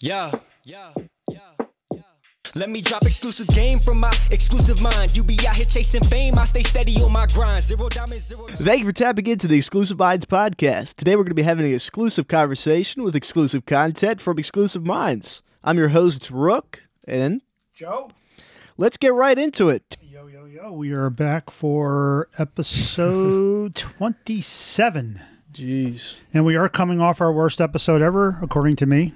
Yeah, yeah, yeah, yeah. Let me drop exclusive game from my exclusive mind. You be out here chasing fame, I stay steady on my grind. Zero diamonds, zero. Thank you for tapping into the Exclusive Minds podcast. Today we're going to be having an exclusive conversation with exclusive content from Exclusive Minds. I'm your host, Rook, and Joe. let's get right into it. Yo, yo, yo. We are back for episode 27. Jeez. And we are coming off our worst episode ever, according to me.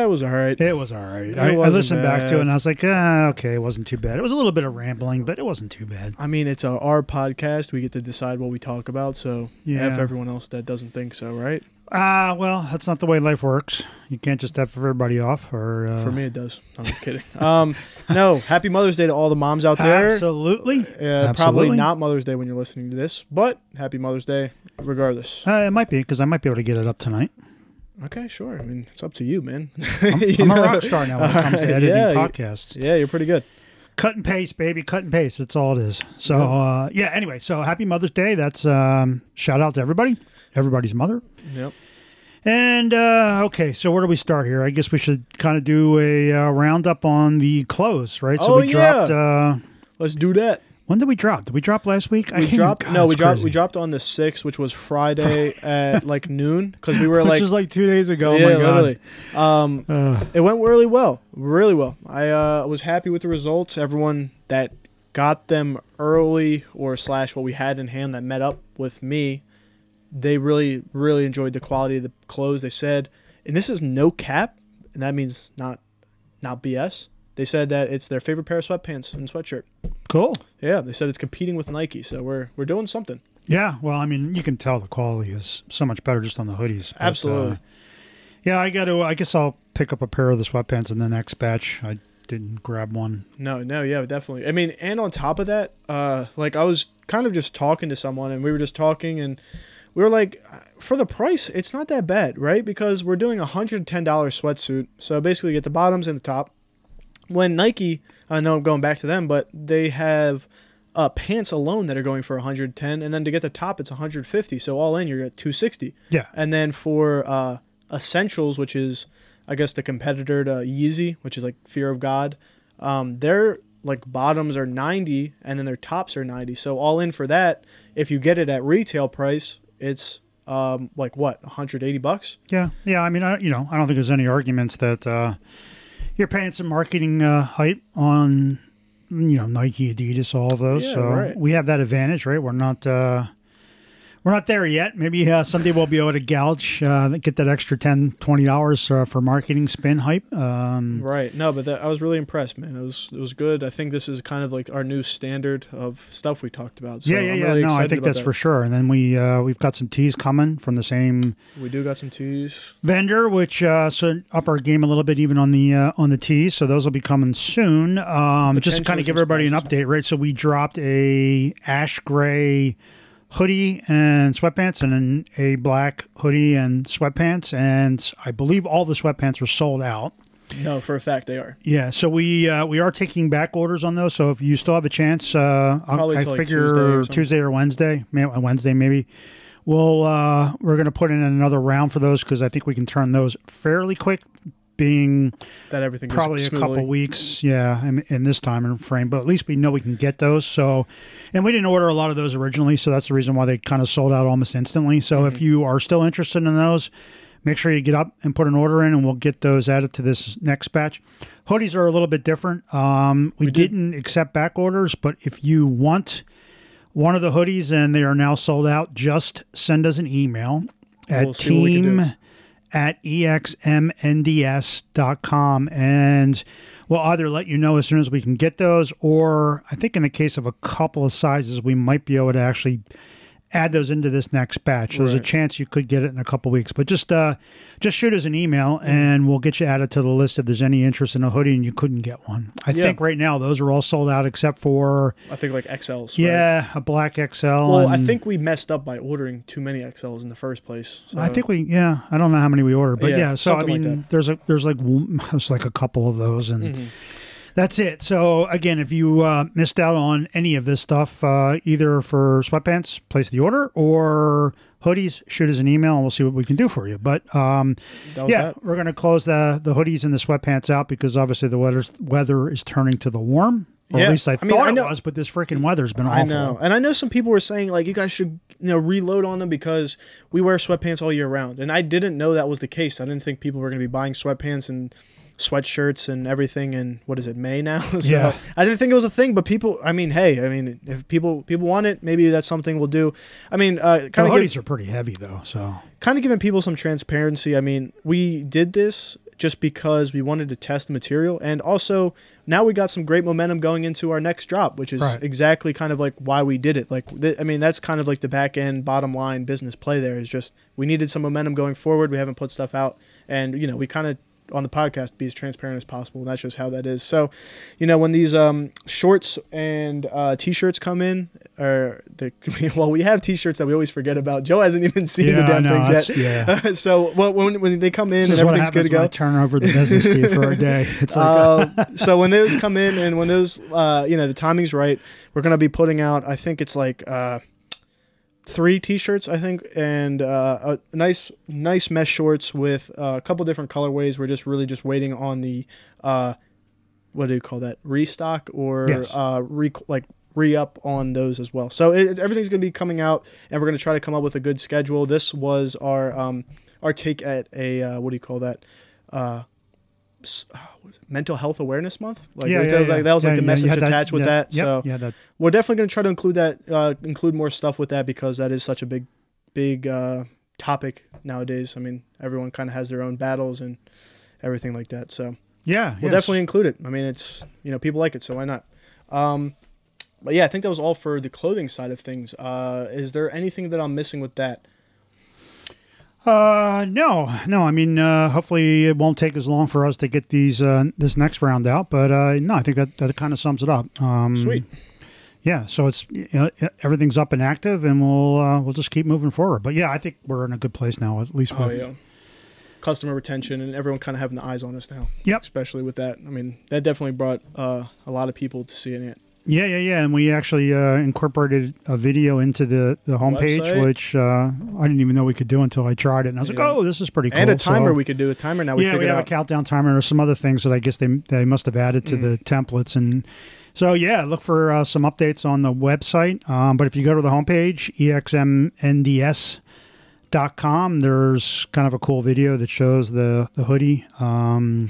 Eh, it was all right. It was all right. I, I listened back to it and I was like, ah, okay, it wasn't too bad. It was a little bit of rambling, but it wasn't too bad. I mean, it's a, our podcast. We get to decide what we talk about. So, Yeah. F everyone else that doesn't think so, right? Ah, well, that's not the way life works. You can't just have everybody off. Or uh, For me, it does. I'm just kidding. Um, no, happy Mother's Day to all the moms out there. absolutely. Uh, probably not Mother's Day when you're listening to this, but happy Mother's Day regardless. Uh, it might be because I might be able to get it up tonight. Okay, sure. I mean, it's up to you, man. I'm, You I'm a rock star now when it comes to editing yeah, podcasts. Yeah, you're pretty good. cut and paste, baby, cut and paste. That's all it is. So uh, yeah. Anyway, so happy Mother's Day. That's um, shout out to everybody, everybody's mother. Yep. And uh, okay, so where do we start here? I guess we should kind of do a uh, roundup on the clothes, right? So Oh, we yeah. dropped. Uh, Let's do that. When did we drop? Did we drop last week? We dropped. God, no, we dropped. crazy. We dropped on the sixth, which was Friday at like noon, because we were Which like, is like two days ago. yeah, oh my god. Um, Uh, It went really well, really well. I uh, was happy with the results. Everyone that got them early or slash what we had in hand that met up with me, they really, really enjoyed the quality of the clothes. They said, and this is no cap, and that means not, not BS. They said that it's their favorite pair of sweatpants and sweatshirt. Cool. Yeah, they said it's competing with Nike, so we're we're doing something. Yeah. Well, I mean, you can tell the quality is so much better just on the hoodies. but, Absolutely. uh, yeah, I got to. I guess I'll pick up a pair of the sweatpants in the next batch. I didn't grab one. No, no, yeah, definitely. I mean, and on top of that, uh, like I was kind of just talking to someone, and we were just talking, and we were like, for the price, it's not that bad, right? Because we're doing a hundred ten dollar sweatsuit, so basically you get the bottoms and the top. When Nike, I know I'm going back to them, but they have uh, pants alone that are going for 110, and then to get the top, it's 150. So all in, you're at 260. Yeah. And then for uh, Essentials, which is, I guess, the competitor to Yeezy, which is like Fear of God, um, their like bottoms are 90 and then their tops are 90. So all in for that, if you get it at retail price, it's um, like what 180 bucks. Yeah, yeah. I mean, I, you know, I don't think there's any arguments that uh, you're paying some marketing uh, hype on, you know, Nike, Adidas, all of those. Yeah, so right. we have that advantage, right? We're not, uh, we're not there yet. Maybe uh, someday we'll be able to gouge, uh, get that extra 10 dollars uh, for marketing spin hype. Um, Right. No, but that, I was really impressed, man. It was it was good. I think this is kind of like our new standard of stuff we talked about. So yeah, yeah, I'm yeah. no, I think that's that. for sure. And then we uh, we've got some teas coming from the same We do got some teas. vendor, which uh, so up our game a little bit even on the uh, on the teas. So those will be coming soon. Um, just to kind of give everybody an update, right? So we dropped a ash gray hoodie and sweatpants, and a black hoodie and sweatpants, and I believe all the sweatpants were sold out. No, for a fact they are. Yeah, so we uh, we are taking back orders on those. So if you still have a chance, uh, Probably I like, figure Tuesday or. Tuesday or Wednesday, may- Wednesday maybe. We'll uh, we're gonna put in another round for those because I think we can turn those fairly quick, being That everything probably a couple weeks, yeah, in, in this time and frame. But at least we know we can get those. So, and we didn't order a lot of those originally, so that's the reason why they kind of sold out almost instantly. So Mm-hmm. if you are still interested in those, make sure you get up and put an order in, and we'll get those added to this next batch. Hoodies are a little bit different. Um, we, We did- didn't accept back orders, but if you want one of the hoodies and they are now sold out, just send us an email at We'll see what we can do. team at exmnds.com and we'll either let you know as soon as we can get those or I think in the case of a couple of sizes we might be able to actually add those into this next batch. So There's a chance you could get it in a couple weeks. But just uh just shoot us an email Mm-hmm. and we'll get you added to the list if there's any interest in a hoodie and you couldn't get one. I Yeah. think right now those are all sold out except for I think like XLs. right? yeah, a black XL. Well, I think we messed up by ordering too many XLs in the first place. So I think we, yeah, I don't know how many we ordered, but Yeah, yeah. so I something like mean, there's a there's like there's like a couple of those, and Mhm. That's it. So again, if you uh, missed out on any of this stuff, uh, either for sweatpants, place the order, or hoodies, shoot us an email and we'll see what we can do for you. But um, yeah, that. we're going to close the the hoodies and the sweatpants out because obviously the weather's, weather is turning to the warm. Or Yeah. at least I, I mean, thought I it know- was, but this freaking weather's been awful. I know, and I know some people were saying like you guys should you know reload on them because we wear sweatpants all year round, and I didn't know that was the case. I didn't think people were going to be buying sweatpants and sweatshirts and everything. in what is it May now? so Yeah. I didn't think it was a thing, but people. I mean, hey, I mean, if people people want it, maybe that's something we'll do. I mean, uh, The kind of hoodies are pretty heavy though, so kind of giving people some transparency. I mean, we did this just because we wanted to test the material, and also now we got some great momentum going into our next drop, which is Right. exactly kind of like why we did it. Like, th- I mean, that's kind of like the back end, bottom line business play. There is just we needed some momentum going forward. We haven't put stuff out, and you know, we kind of on the podcast be as transparent as possible. And that's just how that is. So, you know, when these um, shorts and uh, t-shirts come in, or the well, we have t-shirts that we always forget about. Joe hasn't even seen the damn no, things yet. yeah. so well, when when they come in This and everything's good to when I go. turn over the business to you for a day. It's like Uh, so when those come in and when those uh, you know the timing's right, we're gonna be putting out. I think it's like uh, three t-shirts. I think and uh, a nice nice mesh shorts with uh, a couple different colorways. We're just really just waiting on the uh, what do you call that restock or Yes. uh, re like re up on those as well. So it, everything's gonna be coming out, and we're gonna try to come up with a good schedule. This was our um, our take at a uh, what do you call that? Mental Health Awareness Month. Like, yeah, yeah, that was yeah. like that was like Yeah, the yeah, message attached with yeah, that. Yep, So yeah, that we're definitely going to try to include that, uh, include more stuff with that because that is such a big, big uh, topic nowadays. I mean, everyone kind of has their own battles and everything like that. So yeah, we'll yes. definitely include it. I mean, it's you know people like it, so why not? Um, but yeah, I think that was all for the clothing side of things. Uh, is there anything that I'm missing with that? Uh, no, no. I mean, uh, hopefully it won't take as long for us to get these uh, this next round out. But uh, no, I think that that kind of sums it up. Um, Sweet. Yeah. So it's you know, everything's up and active, and we'll uh, we'll just keep moving forward. But yeah, I think we're in a good place now, at least Oh with yeah. Customer retention and everyone kind of having the eyes on us now. Yep. Especially with that. I mean, that definitely brought uh, a lot of people to seeing it. Yeah, yeah, yeah. And we actually uh, incorporated a video into the, the homepage, Website? which uh, I didn't even know we could do until I tried it. And I was Yeah. like, oh, this is pretty cool. and a timer So- we could do a timer now. We yeah, we figured have a countdown timer or some other things that I guess they they must have added to Mm. the templates. And so, yeah, look for uh, some updates on the website. Um, but if you go to the homepage, exmnds.com, there's kind of a cool video that shows the, the hoodie. Um,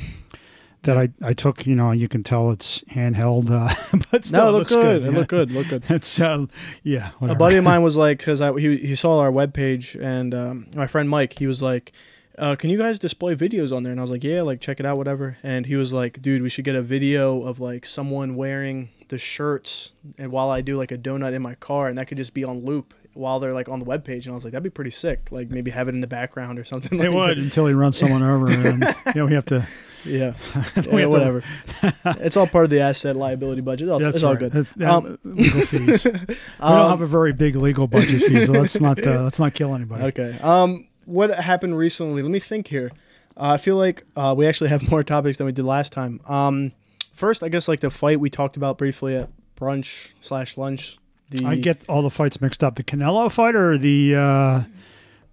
that I, I took, you know, you can tell it's handheld, uh, but still no, it looks good. good. It looked good. Looked good. It's uh, yeah. a buddy of mine was like, because he he saw our webpage, and um, my friend Mike, he was like, uh, "Can you guys display videos on there?" And I was like, "Yeah, like check it out, whatever." And he was like, "Dude, we should get a video of like someone wearing the shirts, and while I do like a donut in my car, and that could just be on loop." While they're like on the webpage, and I was like, that'd be pretty sick. Like maybe have it in the background or something. It like would that. until he runs someone over, and you know we have to. Yeah, yeah whatever. it's all part of the asset liability budget. It's, That's it's all right. good. Um, legal fees. we don't Um, have a very big legal budget fee, so let's not uh, let's not kill anybody. Okay. Um, what happened recently? Let me think here. Uh, I feel like uh, we actually have more topics than we did last time. Um, first, I guess like the fight we talked about briefly at brunch slash lunch. The I get all the fights mixed up. The Canelo fight or the uh,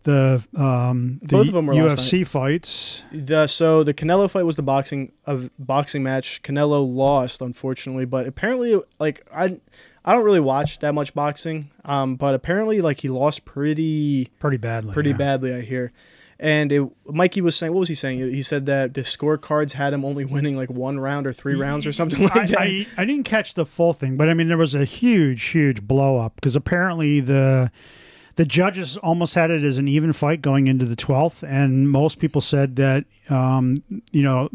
the um, the Both of them were UFC fights. the so the Canelo fight was the boxing of boxing match. Canelo lost, unfortunately, but apparently, like I, I don't really watch that much boxing. Um, but apparently, like he lost pretty Pretty badly. pretty yeah. badly, I hear. And it, Mikey was saying, what was he saying? He said that the scorecards had him only winning like one round or three rounds or something like I, that. I, I didn't catch the full thing, but I mean there was a huge, huge blow up because apparently the the judges almost had it as an even fight going into the twelfth, and most people said that um, you know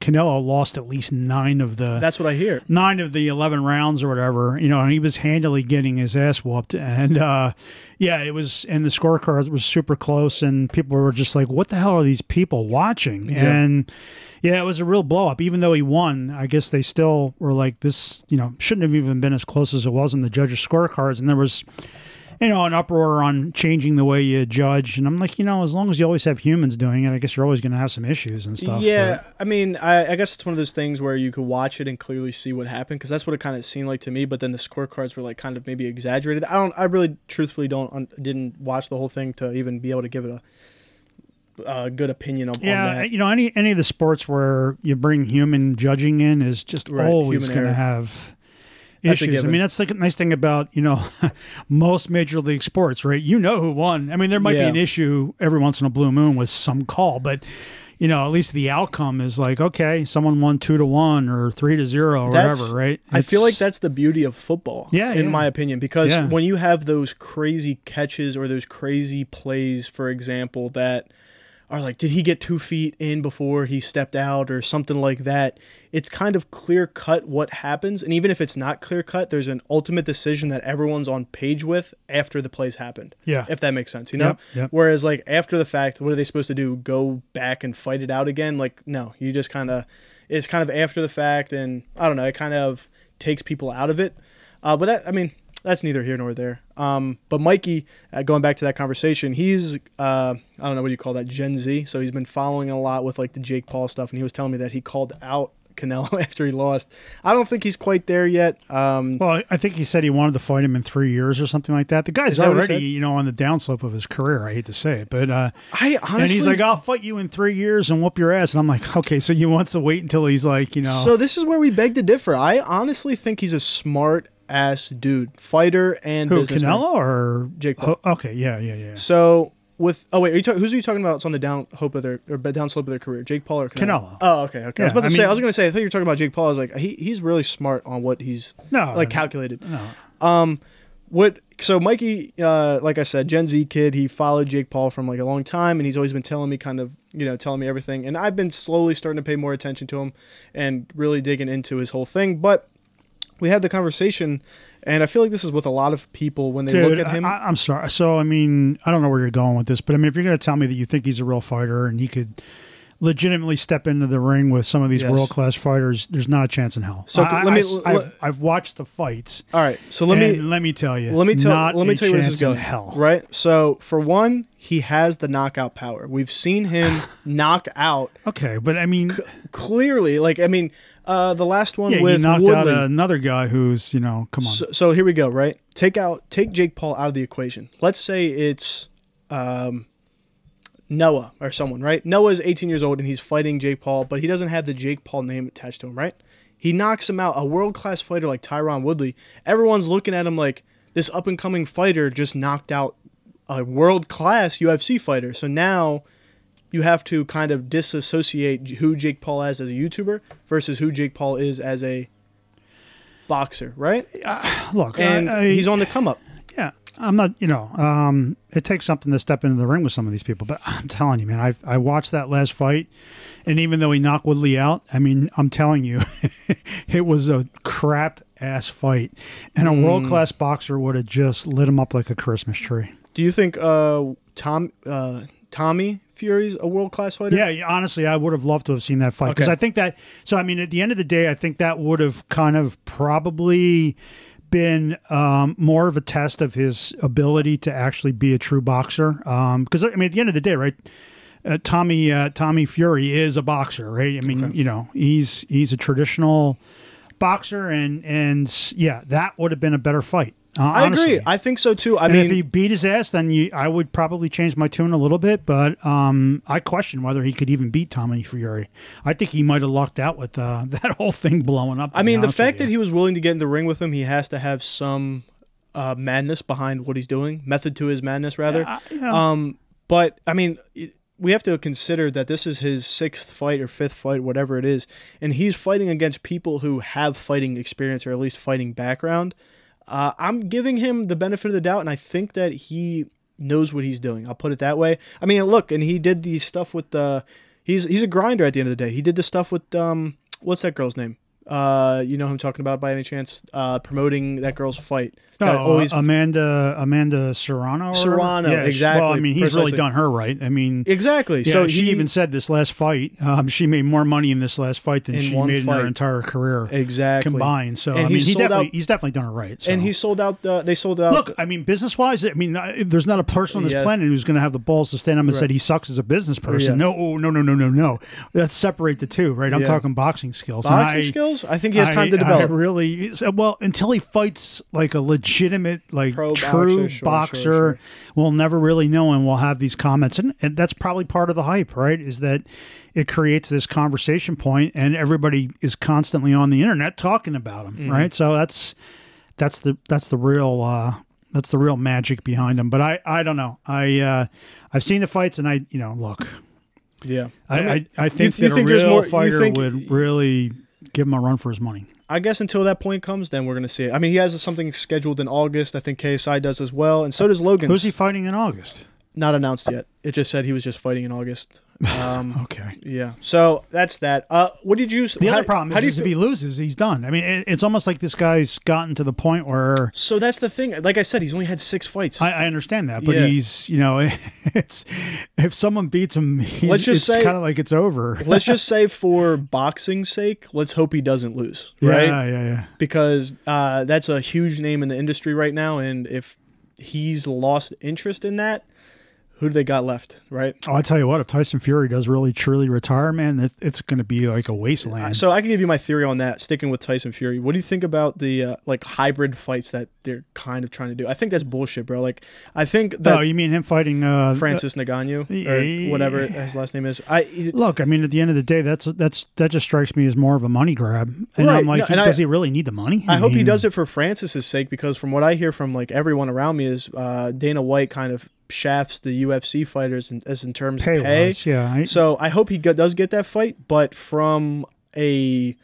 Canelo lost at least nine of the That's what I hear. nine of the 11 rounds or whatever, you know, and he was handily getting his ass whooped. And, uh, yeah, it was, and the scorecards was super close, and people were just like, what the hell are these people watching? Yeah. And, yeah, it was a real blow up. Even though he won, I guess they still were like, this, you know, shouldn't have even been as close as it was in the judges' scorecards. And there was, you know, an uproar on changing the way you judge. And I'm like, you know, as long as you always have humans doing it, I guess you're always going to have some issues and stuff. Yeah, but- I mean, I, I guess it's one of those things where you could watch it and clearly see what happened because that's what it kind of seemed like to me. But then the scorecards were like kind of maybe exaggerated. I don't. I really, truthfully, don't un, didn't watch the whole thing to even be able to give it a, a good opinion on, on yeah, that. you know, any any of the sports where you bring human judging in is just Right, always going to have issues. I mean, that's the nice thing about you know most major league sports, right? You know who won. I mean, there might Yeah. be an issue every once in a blue moon with some call, but you know, at least the outcome is like, okay, someone won two to one or three to zero or That's- whatever, right? I feel like that's the beauty of football. Yeah, in yeah. my opinion, because Yeah. when you have those crazy catches or those crazy plays, for example, that are like, did he get two feet in before he stepped out or something like that? It's kind of clear cut what happens, and even if it's not clear cut, there's an ultimate decision that everyone's on page with after the plays happened. Yeah. if that makes sense, you know. Yep, yep. Whereas like after the fact, what are they supposed to do? Go back and fight it out again? Like no, you just kind of it's kind of after the fact, and I don't know, it kind of takes people out of it. Uh, but that I mean that's neither here nor there. Um, but Mikey, uh, going back to that conversation, he's uh, I don't know what do you call that Gen Z. So he's been following a lot with like the Jake Paul stuff, and he was telling me that he called out Canelo after he lost. I don't think he's quite there yet. Um, Well, I think he said he wanted to fight him in three years or something like that. The guy's that already, you know, on the downslope of his career. I hate to say it, but uh, I honestly and he's like, "I'll fight you in three years and whoop your ass." And I'm like, "Okay, so you want to wait until he's like, you know, So this is where we beg to differ. I honestly think he's a smart ass dude, fighter and who businessman. Canelo or Jake Paul. Oh, okay, yeah, yeah, yeah. So with oh wait, are you talk, who's are you talking about? It's on the down hope of their or down slope of their career. Jake Paul or Canelo? Canelo. Oh, okay, okay. I was about to I say. mean- I was gonna say. I thought you were talking about Jake Paul. I was like, he he's really smart on what he's No, like no, calculated. no. Um, what? So Mikey, uh, like I said, Gen Z kid. He followed Jake Paul from like a long time, and he's always been telling me kind of, you know, telling me everything. And I've been slowly starting to pay more attention to him, and really digging into his whole thing. But we had the conversation, and I feel like this is with a lot of people when they Dude, look at him. I, I'm sorry. So, I mean, I don't know where you're going with this, but I mean, if you're going to tell me that you think he's a real fighter and he could legitimately step into the ring with some of these Yes. world class fighters, there's not a chance in hell. So, I, let me- I, have I've watched the fights. All right, so let me let me tell you. let me tell let me tell you where this is going. in Hell, Right. So for one, he has the knockout power. We've seen him knock out Okay, but I mean, clearly. Like I mean, uh, the last one yeah, he with knocked Woodley. out another guy who's you know, come on. So, so here we go, right? Take out take Jake Paul out of the equation. Let's say it's um, Noah or someone, right? Noah is 18 years old and he's fighting Jake Paul, but he doesn't have the Jake Paul name attached to him, right? He knocks him out. A world class fighter like Tyron Woodley, everyone's looking at him like this up and coming fighter just knocked out a world class UFC fighter. So now you have to kind of disassociate who Jake Paul is as a YouTuber versus who Jake Paul is as a boxer, right? Look, and I, I, he's on the come up. Yeah, I'm not. You know, um, it takes something to step into the ring with some of these people. But I'm telling you, man, I I watched that last fight, and even though he knocked Woodley out, I mean, I'm telling you, it was a crap ass fight, and a Mm. world class boxer would have just lit him up like a Christmas tree. Do you think uh, Tom uh, Tommy Fury's a world class fighter? Yeah, honestly, I would have loved to have seen that fight because Okay. I think that. So I mean, at the end of the day, I think that would have kind of probably been um, more of a test of his ability to actually be a true boxer. Because I mean, at the end of the day, right? Uh, Tommy uh, Tommy Fury is a boxer, right? I mean, you know, he's he's a traditional boxer, and and yeah, that would have been a better fight. Uh, I agree. I think so too. I And mean, if he beat his ass, then you, I would probably change my tune a little bit. But um, I question whether he could even beat Tommy Fury. I think he might have lucked out with uh, that whole thing blowing up. I mean, the fact that he was willing to get in the ring with him, he has to have some uh, madness behind what he's doing, method to his madness, rather. Yeah, you know. Um, but I mean, it- we have to consider that this is his sixth fight or fifth fight, whatever it is, and he's fighting against people who have fighting experience or at least fighting background. Uh, I'm giving him the benefit of the doubt, and I think that he knows what he's doing. I'll put it that way. I mean, look, and he did the stuff with the. He's he's a grinder at the end of the day. He did the stuff with um, what's that girl's name? Uh, you know who I'm talking about by any chance? Uh, promoting that girl's fight. That always Amanda Amanda Serrano. or? Serrano, Yeah, exactly, Well, I mean, he's really done her right. I mean, exactly. yeah, so she he, even said this last fight, um, she made more money in this last fight than In she made in her entire career exactly combined. So And I mean, he definitely out- he's definitely done it right. So. and he sold out. The, they sold out. Look, I mean, business wise, I mean, uh, there's not a person on this Yeah. planet who's going to have the balls to stand up and Right. say he sucks as a business person. Yeah. No, no, no, no, no, no. Let's separate the two, right? I'm talking boxing skills. And boxing I- skills. I think he has time I- to develop. I really well until he fights like a legitimate, like Pro true boxer, sure, boxer. sure, sure. We'll never really know, and we'll have these comments, and, and that's probably part of the hype, right? Is that it creates this conversation point, and everybody is constantly on the internet talking about him, Mm-hmm. right? So that's that's the that's the real. uh that's the real magic behind him, but I, I don't know. I uh, I've seen the fights, and I you know look, yeah, I, I, I think you that think a there's real more- you fighter think- would really give him a run for his money. I guess until that point comes, then we're gonna see it. I mean, he has something scheduled in August. I think KSI does as well, and so does Logan. Who's he fighting in August? Not announced yet. It just said he was just fighting in August. Um, Okay. yeah. So that's that. Uh, what did you? The how- other problem how is, do you is if he loses, he's done. I mean, it, it's almost like this guy's gotten to the point where So that's the thing. Like I said, he's only had six fights. I, I understand that, but Yeah. he's you know, it's if someone beats him, he's, Let's just it's say- kind of like it's over. let's just say, for boxing's sake, let's hope he doesn't lose, Right? yeah, yeah, yeah. Because uh, that's a huge name in the industry right now, and if he's lost interest in that, who do they got left, right? Oh, I tell you what, if Tyson Fury does really truly retire, man, it, it's going to be like a wasteland. So I can give you my theory on that. Sticking with Tyson Fury, what do you think about the uh, like hybrid fights that they're kind of trying to do? I think that's bullshit, bro. Like I think that no, you mean him fighting uh, Francis Ngannou yeah. or whatever his last name is. I Look, I mean, at the end of the day, that's that's that just strikes me as more of a money grab, and Right, I'm like, no, and I- does he really need the money? I hope he does it for Francis's sake because from what I hear from like everyone around me is uh, Dana White kind of shafts the UFC fighters in, as in terms pay of pay. wise, yeah. I, So I hope he go- does get that fight, but from a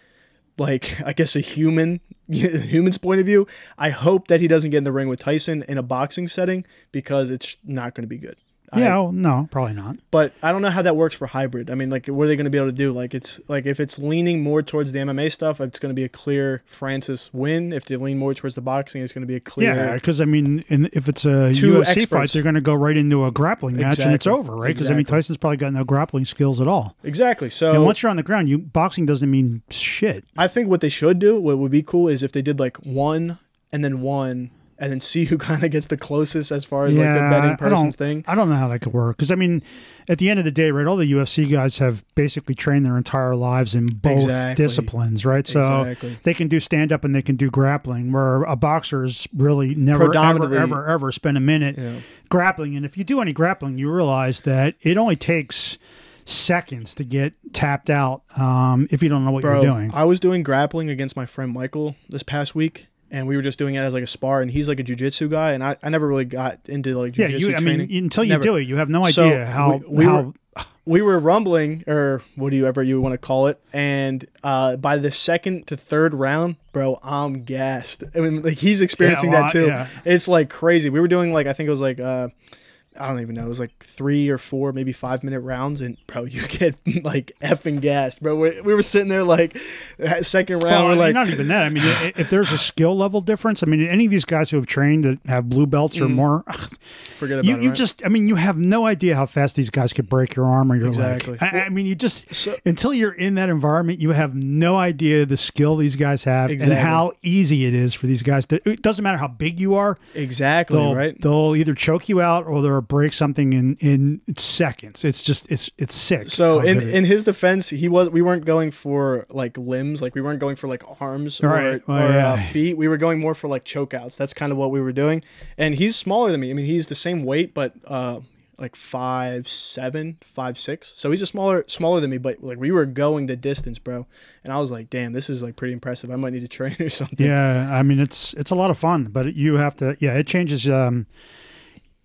like I guess a human human's point of view, I hope that he doesn't get in the ring with Tyson in a boxing setting because it's not going to be good. I- yeah, well, no, probably not. but I don't know how that works for hybrid. I mean, like, what are they going to be able to do? Like, it's like if it's leaning more towards the MMA stuff, it's going to be a clear Francis win. If they lean more towards the boxing, it's going to be a clear. Yeah, because I mean, in, if it's a Two UFC fight, experts. they're going to go right into a grappling match, and it's over, right? Because I mean, Tyson's probably got no grappling skills at all. Exactly. and So once you're on the ground, you boxing doesn't mean shit. I think what they should do, what would be cool, is if they did like one and then one, and then see who kind of gets the closest as far as like the betting I person's don't- thing. I don't know how that could work because I mean, at the end of the day, right? All the UFC guys have basically trained their entire lives in both Exactly. disciplines, right? So Exactly. they can do stand up and they can do grappling, where a boxer's really never, ever, ever, ever spend a minute Yeah. grappling. And if you do any grappling, you realize that it only takes seconds to get tapped out um, if you don't know what Bro, you're doing. I was doing grappling against my friend Michael this past week, and we were just doing it as like a spar, and he's like a jujitsu guy, and I, I never really got into like yeah, jujitsu you. I training. mean, until you Never. do it, you have no So, idea how we- we how. were- we were rumbling or what do you ever you want to call it and uh by the second to third round bro i'm gassed i mean like he's experiencing well, that too yeah. it's like crazy we were doing like i think it was like uh I don't even know. It was like three or four, maybe five minute rounds, and bro, you get like effing gassed, bro. We, we were sitting there like second round, Well, we're like, not even that. I mean, if there's a skill level difference, I mean, any of these guys who have trained that have blue belts Mm. or more, forget about you, it. you right? just, I mean, you have no idea how fast these guys could break your arm or your Exactly. leg. I, I mean, you just, So- until you're in that environment, you have no idea the skill these guys have Exactly. and how easy it is for these guys to, it doesn't matter how big you are, exactly they'll, right. they'll either choke you out or they'll break something in, in seconds. It's just, it's, it's sick. So in it- in his defense, he was we weren't going for like limbs, like we weren't going for like arms or, Well, or yeah. uh, feet. We were going more for like chokeouts. That's kind of what we were doing. And he's smaller than me. I mean, he's the same weight, but uh, like five seven, five six. So he's a smaller smaller than me. But like we were going the distance, bro. And I was like, damn, this is like pretty impressive. I might need to train or something. Yeah, I mean it's it's a lot of fun, but you have to. Yeah, it changes. Um,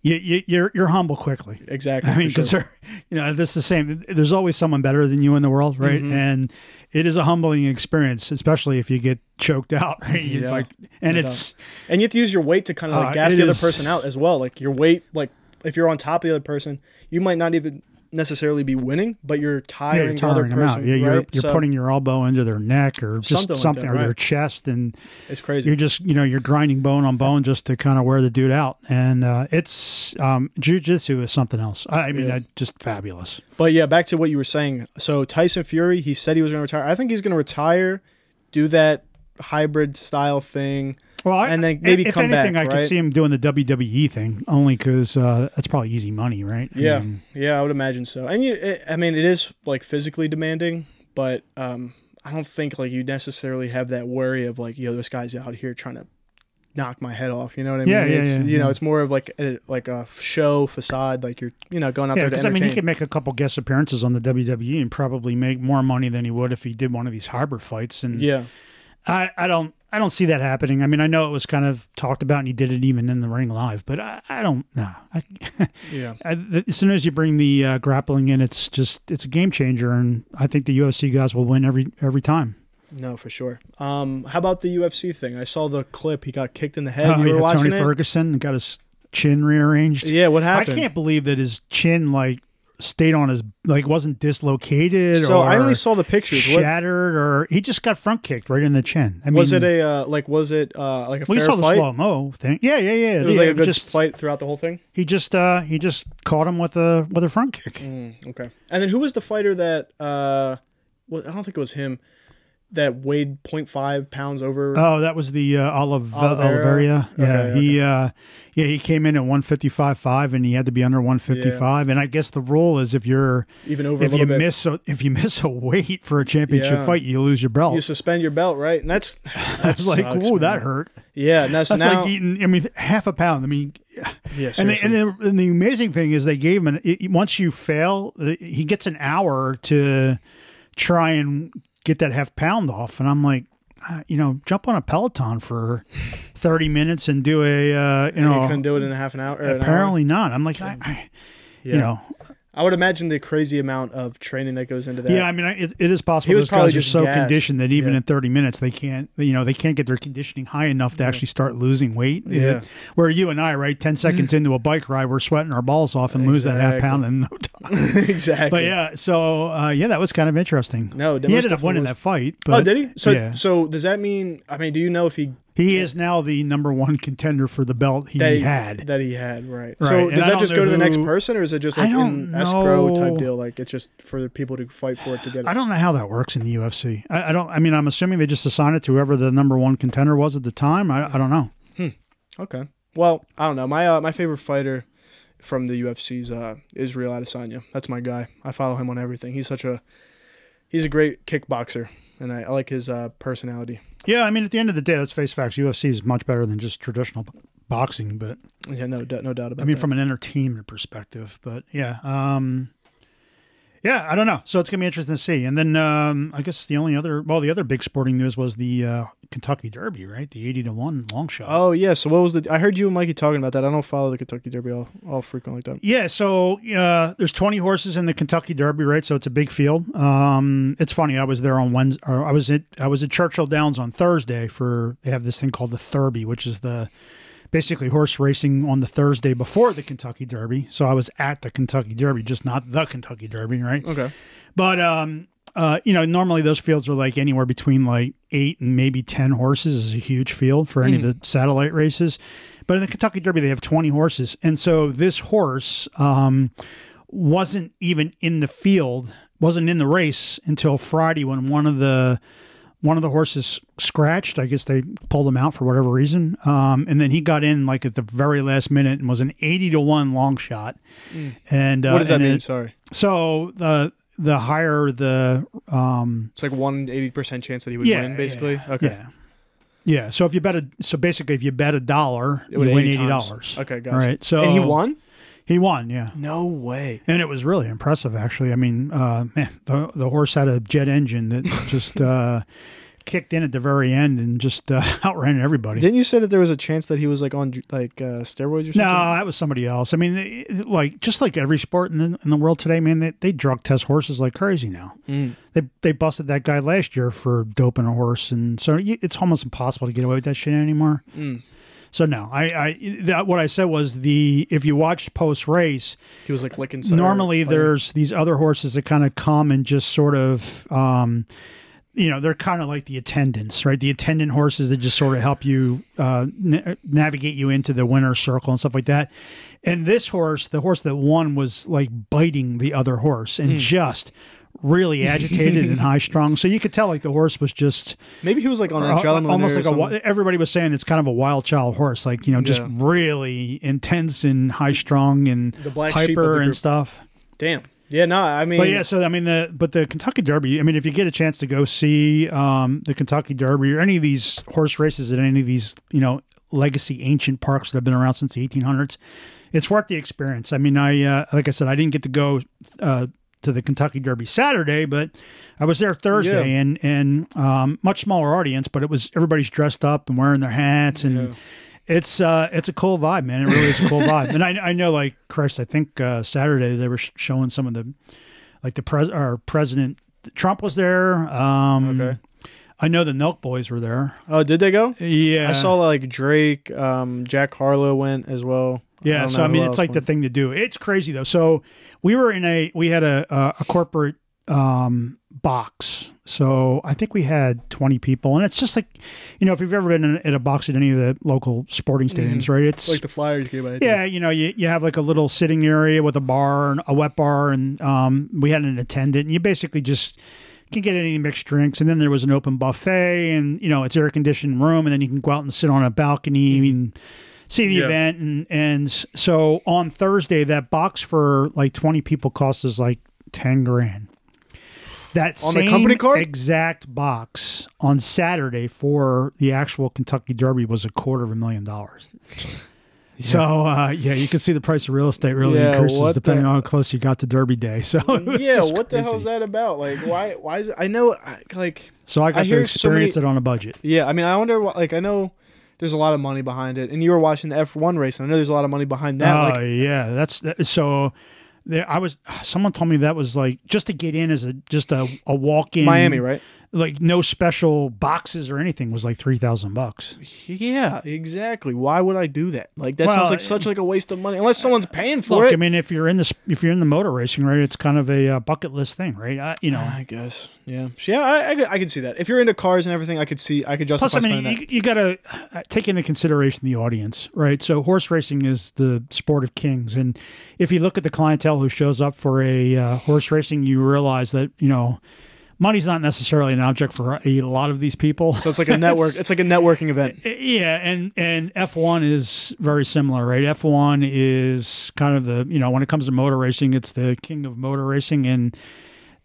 you, you you're you're humble quickly. Exactly. I mean, because sure. you know this is the same. There's always someone better than you in the world, right? Mm-hmm. And it is a humbling experience, especially if you get choked out, right? Yeah, like, and no it's And you have to use your weight to kind of like Uh, gas the other person out as well. Like your weight, like if you're on top of the other person, you might not even necessarily be winning, but you're Yeah, tiring, you're the other tiring them out. person. Yeah, you're you're So putting your elbow into their neck or just Something something, like that, or their right. chest, and it's crazy. you're just you know you're grinding bone on bone just to kind of wear the dude out. And uh, it's um, jujitsu is something else. I, I mean, Yeah. uh, just fabulous. But yeah, back to what you were saying. So Tyson Fury, he said he was going to retire. I think he's going to retire, do that hybrid style thing. Well, I, And then maybe if come anything, back, I could see him doing the WWE thing only because uh, that's probably easy money, right? I Yeah, mean, yeah, I would imagine so. And you, it, I mean, it is like physically demanding, but um, I don't think like you necessarily have that worry of like, yo, this guy's out here trying to knock my head off. You know what I mean? Yeah, yeah, it's, yeah, You know, yeah. it's more of like a, like a show facade. Like you're, you know, going out yeah, there because I mean, he could make a couple guest appearances on the WWE and probably make more money than he would if he did one of these harbor fights. And yeah, I, I don't, I don't see that happening. I mean, I know it was kind of talked about, and he did it even in the ring live, but I, I don't know. I, yeah. I, th- as soon as you bring the uh, grappling in, it's just it's a game changer, and I think the UFC guys will win every every time. No, for sure. Um, how about the UFC thing? I saw the clip. He got kicked in the head. Oh, you were yeah, watching Tony it. Ferguson got his chin rearranged. Yeah, what happened? I can't believe that his chin like stayed on his like wasn't dislocated So or I only saw the pictures. What, shattered or he just got front kicked right in the chin. I mean, was it a uh, like? Was it uh, like a well, you fair saw the fight? slow mo thing? Yeah, yeah, yeah. It was yeah, like a good just fight throughout the whole thing. he just uh he just caught him with a with a front kick. Mm, okay. And then who was the fighter that? Uh, well, I don't think it was him. That weighed 0.5 pounds over. Oh, that was the uh, Olive Oliveira? Oliveira. Yeah, Okay, he uh, yeah he came in at one fifty five five, and he had to be under one fifty five. And I guess the rule is if you're even over if you bit. miss a, if you miss a weight for a championship Yeah. fight, you lose your belt. you suspend your belt, right? And that's That's like, man. that hurt. Yeah, and that's, That's now. like eating. I mean, half a pound. I mean, yeah, and, they, and, the, and the amazing thing is they gave him an. It, once you fail, he gets an hour to try and get that half pound off. And I'm like, uh, you know, jump on a Peloton for thirty minutes and do a. Uh, you And know, you couldn't do it in a half an hour. Or an hour? apparently not. I'm like, I, I, yeah. you know, I would imagine the crazy amount of training that goes into that. yeah. I mean, it, it is possible He was those probably guys are just so gassed. conditioned that even Yeah. in 30 minutes they can't, you know, they can't get their conditioning high enough to actually start losing weight. Yeah. Where you and I, right, 10 seconds into a bike ride, we're sweating our balls off and lose that half pound in no time. exactly. But yeah, so uh, yeah, that was kind of interesting. No, he ended up winning definitely that fight. Oh, did he? So, yeah. so does that mean? I mean, do you know if he he is now the number one contender for the belt he that he had. that he had right? Right, So and does that just go to the next person, or is it just like an escrow type deal? Like it's just for the people to fight for it together. I don't know how that works in the UFC. I, I don't. I mean, I'm assuming they just assign it to whoever the number one contender was at the time. I, I don't know. Hmm. Okay. Well, I don't know. My uh, my favorite fighter from the UFC's uh, Israel Adesanya. That's my guy. I follow him on everything. He's such a he's a great kickboxer, and I, I like his uh, personality. Yeah, I mean, at the end of the day, let's face facts. UFC is much better than just traditional boxing, but Yeah, no, doubt- no doubt about. It. I mean, that. from an entertainment perspective. But yeah, um, yeah, I don't know. So it's gonna be interesting to see. And then um, I guess the only other, well, the other big sporting news was the uh, Kentucky Derby, right? The eighty to one long shot. Oh yeah. So what was the? I heard you and Mikey talking about that. I don't follow the Kentucky Derby all, all frequent like. Yeah, so uh, there's 20 horses in the Kentucky Derby, right? So it's a big field. Um, it's funny. I was there on Wednesday. Or I was at I was at Churchill Downs on Thursday for they have this thing called the Thurby, which is the basically horse racing on the Thursday before the Kentucky Derby. So I was at the Kentucky Derby, just not the Kentucky Derby, right? Okay. But um, uh, you know, normally those fields are like anywhere between like eight and maybe ten horses is a huge field for any of the satellite races. But in the Kentucky Derby, they have twenty horses, and so this horse um, wasn't even in the field, wasn't in the race until Friday when one of the one of the horses scratched. I guess they pulled him out for whatever reason, um, and then he got in like at the very last minute and was an eighty to one long shot. And uh, what does that mean? it- Sorry. so the the higher the um It's like one eighty percent chance that he would yeah win, basically. yeah, okay. yeah yeah so if you bet a so basically if you bet a dollar It you would win 80 eighty times. dollars Okay, gotcha. all right so and he won. He won yeah No way. and it was really impressive actually I mean uh man the the horse had a jet engine that just uh kicked in at the very end and just uh, outran everybody Didn't you say that there was a chance that he was like on like uh, steroids or something? no, that was somebody else. I mean, they, like just like every sport in the in the world today, man, they, they drug test horses like crazy now. Mm. They they busted that guy last year for doping a horse, and so it's almost impossible to get away with that shit anymore. Mm. So no, I, I that what I said was the if you watch post race, He was like licking. normally there's these other horses that kind of come and just sort of um, you know they're kind of like the attendants right? The attendant horses that just sort of help you uh, na- navigate you into the winner's circle and stuff like that. And this horse the horse that won was like biting the other horse and just really agitated and high strung so you could tell like the horse was just maybe he was like on al- adrenaline. almost like a everybody was saying it's kind of a wild child horse like you know just Yeah. really intense and high strung and The black sheep the hyper and stuff Damn. Yeah. No. I mean. but yeah, so I mean the but the Kentucky Derby. I mean, if you get a chance to go see um, the Kentucky Derby or any of these horse races at any of these you know legacy ancient parks that have been around since the 1800s, it's worth the experience. I mean, I uh, like I said, I didn't get to go uh, to the Kentucky Derby Saturday, but I was there Thursday, Yeah. and and um, much smaller audience, but it was everybody's dressed up and wearing their hats and. Yeah. It's uh, it's a cool vibe, man. It really is a cool vibe, and I, I know, like Christ, I think uh, Saturday they were sh- showing some of the, like the pres our president Trump was there. Um, Okay. I know the Milk Boys were there. Oh, did they go? Yeah, I saw like Drake, um, Jack Harlow went as well. Yeah, don't so I mean, it's like the thing to do. It's crazy though. So we were in a we had a a, a corporate um, box. So I think we had twenty people, and it's just like, you know, if you've ever been in, at a box at any of the local sporting stadiums, right? It's Mm-hmm. like the Flyers game. I yeah, you know, you, you have like a little sitting area with a bar and a wet bar, and um, we had an attendant, and you basically just can get any mixed drinks, and then there was an open buffet, and you know, it's air conditioned room, and then you can go out and sit on a balcony mm-hmm. and see the Yeah. event, and and so on Thursday, that box for like twenty people cost us like ten grand. That On same company card? exact box on Saturday for the actual Kentucky Derby was a quarter of a million dollars. So uh, yeah, you can see the price of real estate really Yeah, increases depending the- on how close you got to Derby Day. So yeah, what the hell crazy. is that about? Like, why? Why is it? I know, I- like, So I got I to hear so experience many- it on a budget. yeah. I mean, I wonder, what, like, I know there's a lot of money behind it, and you were watching the F1 race, and I know there's a lot of money behind that. Oh like, yeah, that's that, so. There, I was. Someone told me that was like just to get in as a just a, a walk in Miami, right? Like no special boxes or anything was like three thousand bucks. Yeah, exactly. Why would I do that? Like, that sounds like such like a waste of money, unless someone's paying for Look, it. I mean, if you're in this, if you're in the motor racing, right, it's kind of a uh, bucket list thing, right? Uh, you know, I guess, yeah, yeah. I, I, could- I could see that. If you're into cars and everything, I could see, I could justify Plus, I mean, you, you got to take into consideration the audience, right? So, horse racing is the sport of kings, and if you look at the clientele who shows up for a uh, horse racing, you realize that you know money's not necessarily an object for a lot of these people. So it's like a network. it's like a networking event. Yeah, and and F one is very similar, right? F one is kind of the you know when it comes to motor racing, it's the king of motor racing, and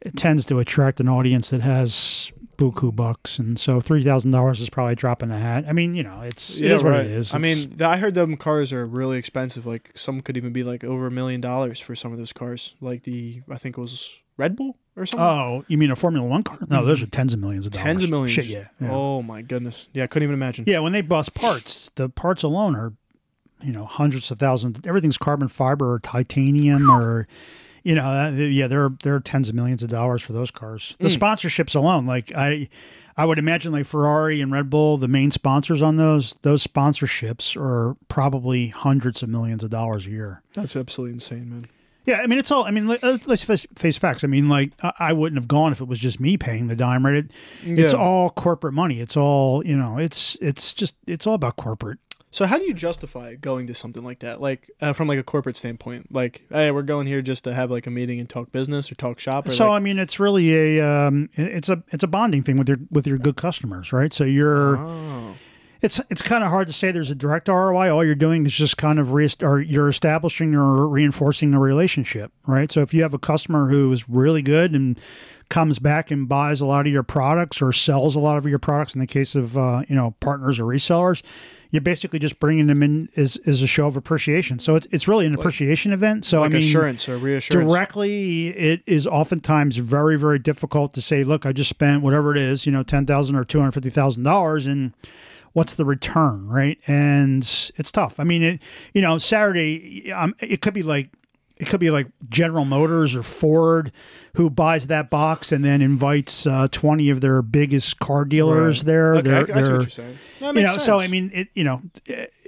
it tends to attract an audience that has buku bucks, and so three thousand dollars is probably dropping a the hat. I mean, you know, it's it is what it is. I mean, I heard them cars are really expensive. Like some could even be like over a million dollars for some of those cars. Like the I think it was Red Bull or something. oh, you mean a Formula One car? No, those are tens of millions of dollars. Tens of millions. Shit, yeah. yeah. Oh my goodness. Yeah, I couldn't even imagine. Yeah, when they bust parts, the parts alone are, you know, hundreds of thousands. Everything's carbon fiber or titanium or, you know, uh, yeah, there are there are tens of millions of dollars for those cars. The sponsorships alone, like I, I would imagine like Ferrari and Red Bull, the main sponsors on those those sponsorships are probably hundreds of millions of dollars a year. That's absolutely insane, man. Yeah, I mean it's all. I mean, let- let's face, facts. I mean, like I, wouldn't have gone if it was just me paying the dime, right? It, It's all corporate money. It's all you know. It's it's just it's all about corporate. So how do you justify going to something like that? Like uh, from like a corporate standpoint, like hey, we're going here just to have like a meeting and talk business or talk shop. Or So like, I mean, it's really a um, it's a it's a bonding thing with your with your good customers, right? So you're oh, it's it's kind of hard to say there's a direct ROI. All you're doing is just kind of re- or you're establishing or reinforcing a relationship, right? So if you have a customer who is really good and comes back and buys a lot of your products or sells a lot of your products, in the case of uh, you know partners or resellers, you're basically just bringing them in as, as a show of appreciation. So it's it's really an appreciation event. So like I mean, assurance or reassurance. directly it is oftentimes very very difficult to say look i just spent whatever it is you know 10000 or $250000 and what's the return right and it's tough i mean it you know saturday um, it could be like it could be like General Motors or Ford who buys that box and then invites uh, 20 of their biggest car dealers Right. there. Okay, They're- I, I see what you're saying. That you makes know, so I mean, it. You know,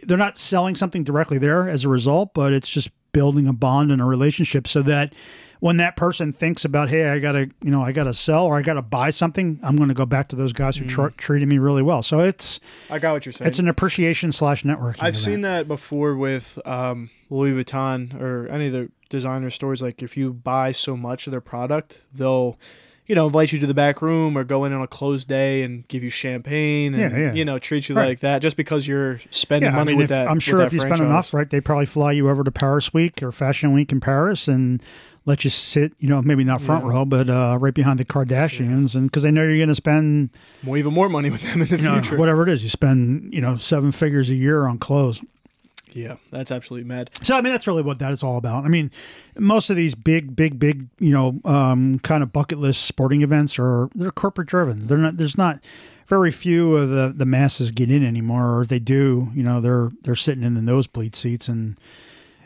they're not selling something directly there as a result, but it's just building a bond and a relationship so that when that person thinks about, hey, I gotta, you know, I gotta sell or I gotta buy something, I'm going to go back to those guys who tr- treated me really well. So it's I got what you're saying. it's an appreciation slash networking. I've seen that before with um, Louis Vuitton or any of the designer stores. Like if you buy so much of their product, they'll, you know, invite you to the back room or go in on a closed day and give you champagne and Yeah, yeah. you know treat you Right. like that just because you're spending Yeah, I money mean, with if, that. I'm sure if you franchise. spend enough, right, they probably fly you over to Paris Week or Fashion Week in Paris and let you sit, you know, maybe not front Yeah. row, but uh, right behind the Kardashians, and because they know you're going to spend, more, even more money with them in the you know, future. whatever it is, you spend, you know, seven figures a year on clothes. Yeah, that's absolutely mad. So I mean, that's really what that is all about. I mean, most of these big, big, big, you know, um, kind of bucket list sporting events are they're corporate driven. They're not. There's not very few of the the masses get in anymore, or if they do, you know, they're they're sitting in the nosebleed seats and.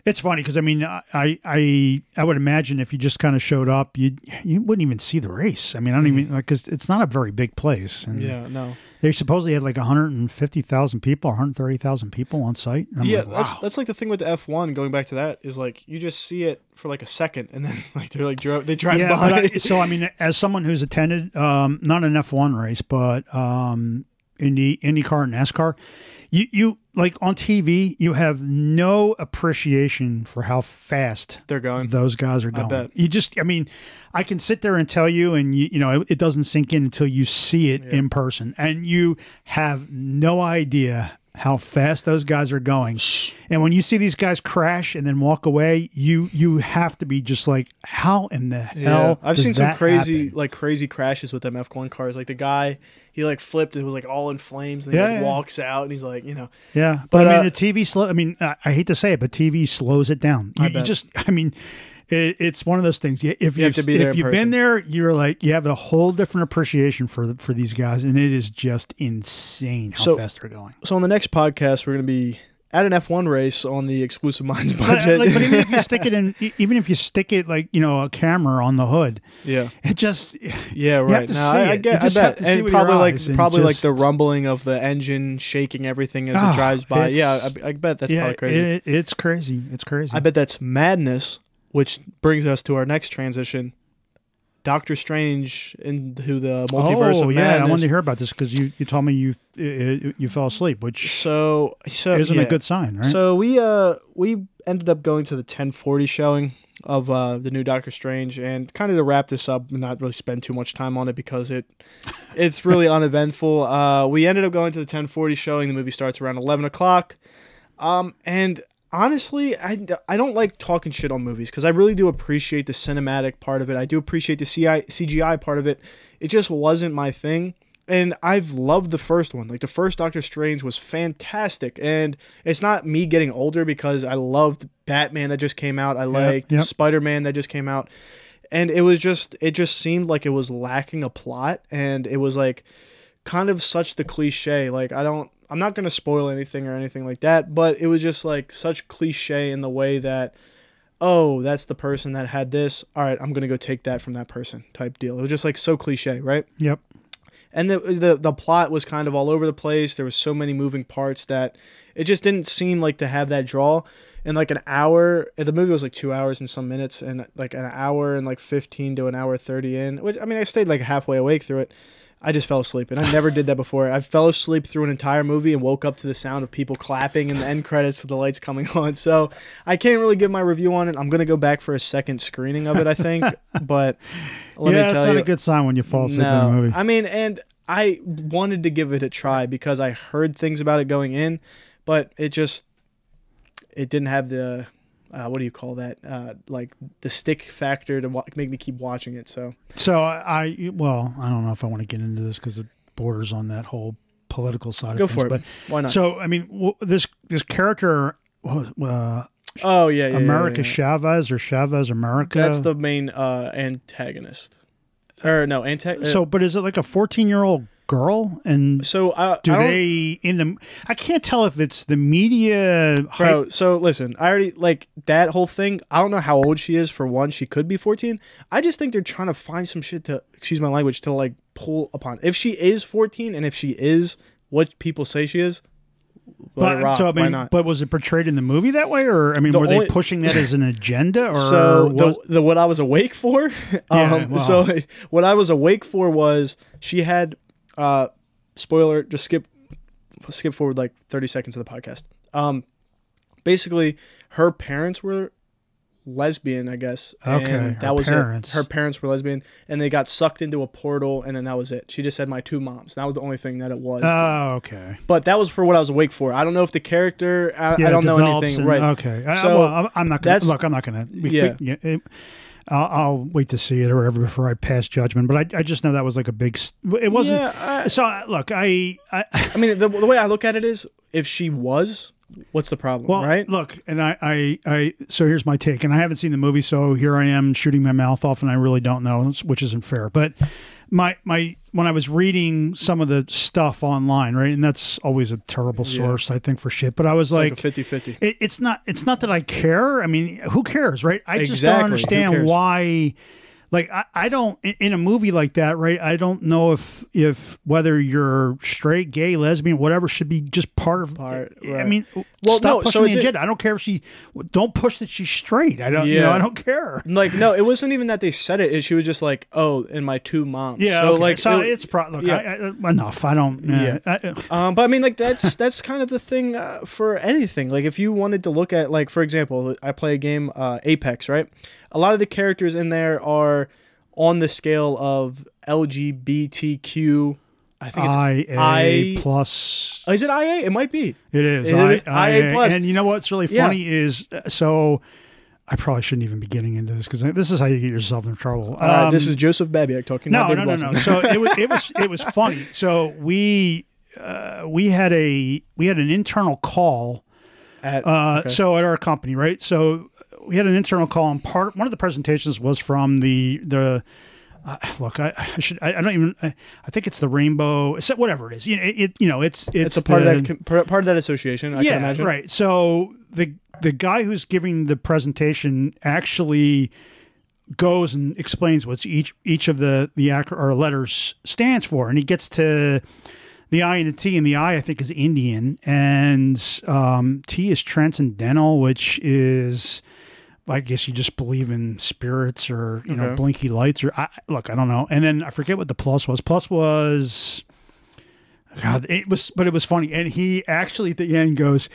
It's funny because I mean I, I I would imagine if you just kind of showed up you you wouldn't even see the race. I mean I don't even like because it's not a very big place. And Yeah, no. they supposedly had like 150,000 people, 130,000 people on site. Yeah, like, that's wow. that's like the thing with the F one. Going back to that is like you just see it for like a second, and then like they're like dro- they drive yeah, by. I, so I mean, as someone who's attended um, not an F one race, but um, Indy IndyCar and NASCAR, you you like on TV, you have no appreciation for how fast they're going. those guys are going. bet. You just, I mean, I can sit there and tell you, and you, you know, it, it doesn't sink in until you see it in person, and you have no idea how fast those guys are going. And when you see these guys crash and then walk away, you you have to be just like, how in the hell? I've does seen some crazy happen? like crazy crashes with them F one cars. Like the guy, he like flipped. It was like all in flames, and he Yeah, like yeah. walks out, and he's like, you know, Yeah, but, But, I mean, uh, the TV slow. I mean, I, I hate to say it, but TV slows it down. You, you just, I mean, it, it's one of those things. If You have you've, to be there if you've person. been there, you're like you have a whole different appreciation for the, for these guys, and it is just insane how So- fast they're going. So on the next podcast, we're gonna be at an F one race on the exclusive minds But, budget. like, but even if you stick it in, even if you stick it like you know a camera on the hood, yeah, it just yeah, right. to No, I, I it. get, I just bet, to see and probably like probably like the rumbling of the engine shaking everything as Ah, it drives by. Yeah, I, I bet that's yeah, probably crazy. It, it's crazy. It's crazy. I bet that's madness, which brings us to our next transition. Doctor Strange into the multiverse oh yeah, I wanted to hear about this because you, you told me you you fell asleep, which so, so isn't yeah. a good sign, right? So we uh we ended up going to the 1040 showing of uh the new Doctor Strange and kind of to wrap this up and not really spend too much time on it because it it's really uneventful. Uh we ended up going to the 1040 showing. The movie starts around 11 o'clock. Um and honestly, I, I don't like talking shit on movies because I really do appreciate the cinematic part of it. I do appreciate the CI, CGI part of it. It just wasn't my thing. And I've loved the first one. Like the first Doctor Strange was fantastic. And it's not me getting older because I loved Batman that just came out. I liked yep. Spider Man that just came out. And it was just it just seemed like it was lacking a plot and it was like kind of such the cliche. Like I don't I'm not gonna spoil anything or anything like that, but it was just like such cliche in the way that oh, that's the person that had this. All right, I'm gonna go take that from that person type deal. It was just like so cliche, right? yep. and the, the the plot was kind of all over the place. There was so many moving parts that it just didn't seem like to have that draw. In like an hour, the movie was like two hours and some minutes, and like an hour and like fifteen to an hour thirty in. Which I mean, I stayed like halfway awake through it. I just fell asleep, and I never did that before. I fell asleep through an entire movie and woke up to the sound of people clapping and the end credits of the lights coming on. So I can't really give my review on it. I'm gonna go back for a second screening of it, I think. but let yeah, me it's tell not you, a good sign when you fall asleep in a movie. I mean, and I wanted to give it a try because I heard things about it going in, but it just it didn't have the uh, what do you call that? Uh, like the stick factor to wa- make me keep watching it. So So I, I well, I don't know if I want to get into this because it borders on that whole political side go of things. for it. But Why not? so I mean, w- this this character, uh, oh yeah, yeah, America yeah, yeah. Chavez or Chavez America. That's the main uh, antagonist. Or no, antagonist. so. But is it like a fourteen year old girl? And so uh, do I they in the? I can't tell if it's the media. hype- Bro, so listen, I already like that whole thing. I don't know how old she is. For one, she could be 14. I just think they're trying to find some shit to, excuse my language, to like pull upon. If she is 14 and if she is what people say she is, But rock. so I mean, but was it portrayed in the movie that way, or I mean, The were only- they pushing that as an agenda, or so was, the, the what I was awake for, Yeah, um, wow. so what I was awake for was she had, uh, spoiler, just skip, skip forward like thirty seconds of the podcast. Um, basically, her parents were lesbian, I guess. Okay, that was parents. it. Her parents were lesbian, and they got sucked into a portal, and then that was it. She just said my two moms. That was the only thing that it was. oh, okay. but that was for what I was awake for. I don't know if the character. I, I don't know anything. and- right. Okay. I- So, well, I'm- not gonna look. I'm not gonna. We, Yeah. We, it, I'll, I'll wait to see it or whatever before I pass judgment. But I, I just know that was like a big. It wasn't. Yeah, I- so look, I, I I mean, the, the way I look at it is, if she was, what's the problem, well, right? look, and I, I, I. So here's my take, and I haven't seen the movie, so here I am shooting my mouth off, and I really don't know, which isn't fair. But my, my, when I was reading some of the stuff online, right, and that's always a terrible Yeah. source, I think, for shit. But I was It's like, like, 50-50. it, it's not it's not that I care. I mean, who cares, right? I just don't understand why. Like I, I don't in- a movie like that, right? I don't know if if whether you're straight, gay, lesbian, whatever should be just part of. Part, I mean, Well, stop no, so pushing it the did- agenda. I don't care if she don't push that she's straight. I don't. You know, I don't care. Like, no, it wasn't even that they said it. it she was just like, oh, and my two moms. Yeah, so okay. like, so it- it's pro- look, yeah. I, I, enough. I don't. Yeah, Yeah. I- Um, but I mean, like that's that's kind of the thing uh, for anything. Like, if you wanted to look at, like, for example, I play a game, uh, Apex, right? A lot of the characters in there are on the scale of LGBTQ. I think it's I I- plus. Oh, is it IA? It might be. It is. It I, is IA plus. And you know what's really Yeah. funny is uh, so. I probably shouldn't even be getting into this because this is how you get yourself in trouble. All right, this Um, is Joseph Babiak talking. no, no, David no, no. So it was, it was, it was funny. So we, uh, we had a, we had an internal call. At- Uh, okay. So at our company, right? So we had an internal call, and part one of the presentations was from the the. Uh, look, I, I should. I, I don't even. I, I think it's the rainbow. It's whatever it is. You know, it, it you know, it's it's, it's a part the- of that part part of that association. I yeah, can imagine. right. So the the guy who's giving the presentation actually goes and explains what each each of the the ac- or letters stands for, and he gets to the I and the T, and the I I think is Indian, and um, T is transcendental, which is. I guess you just believe in spirits or you know blinky lights or I, look I don't know. And then I forget what the plus was. Plus was God, it was, but it was funny. And he actually at the end goes,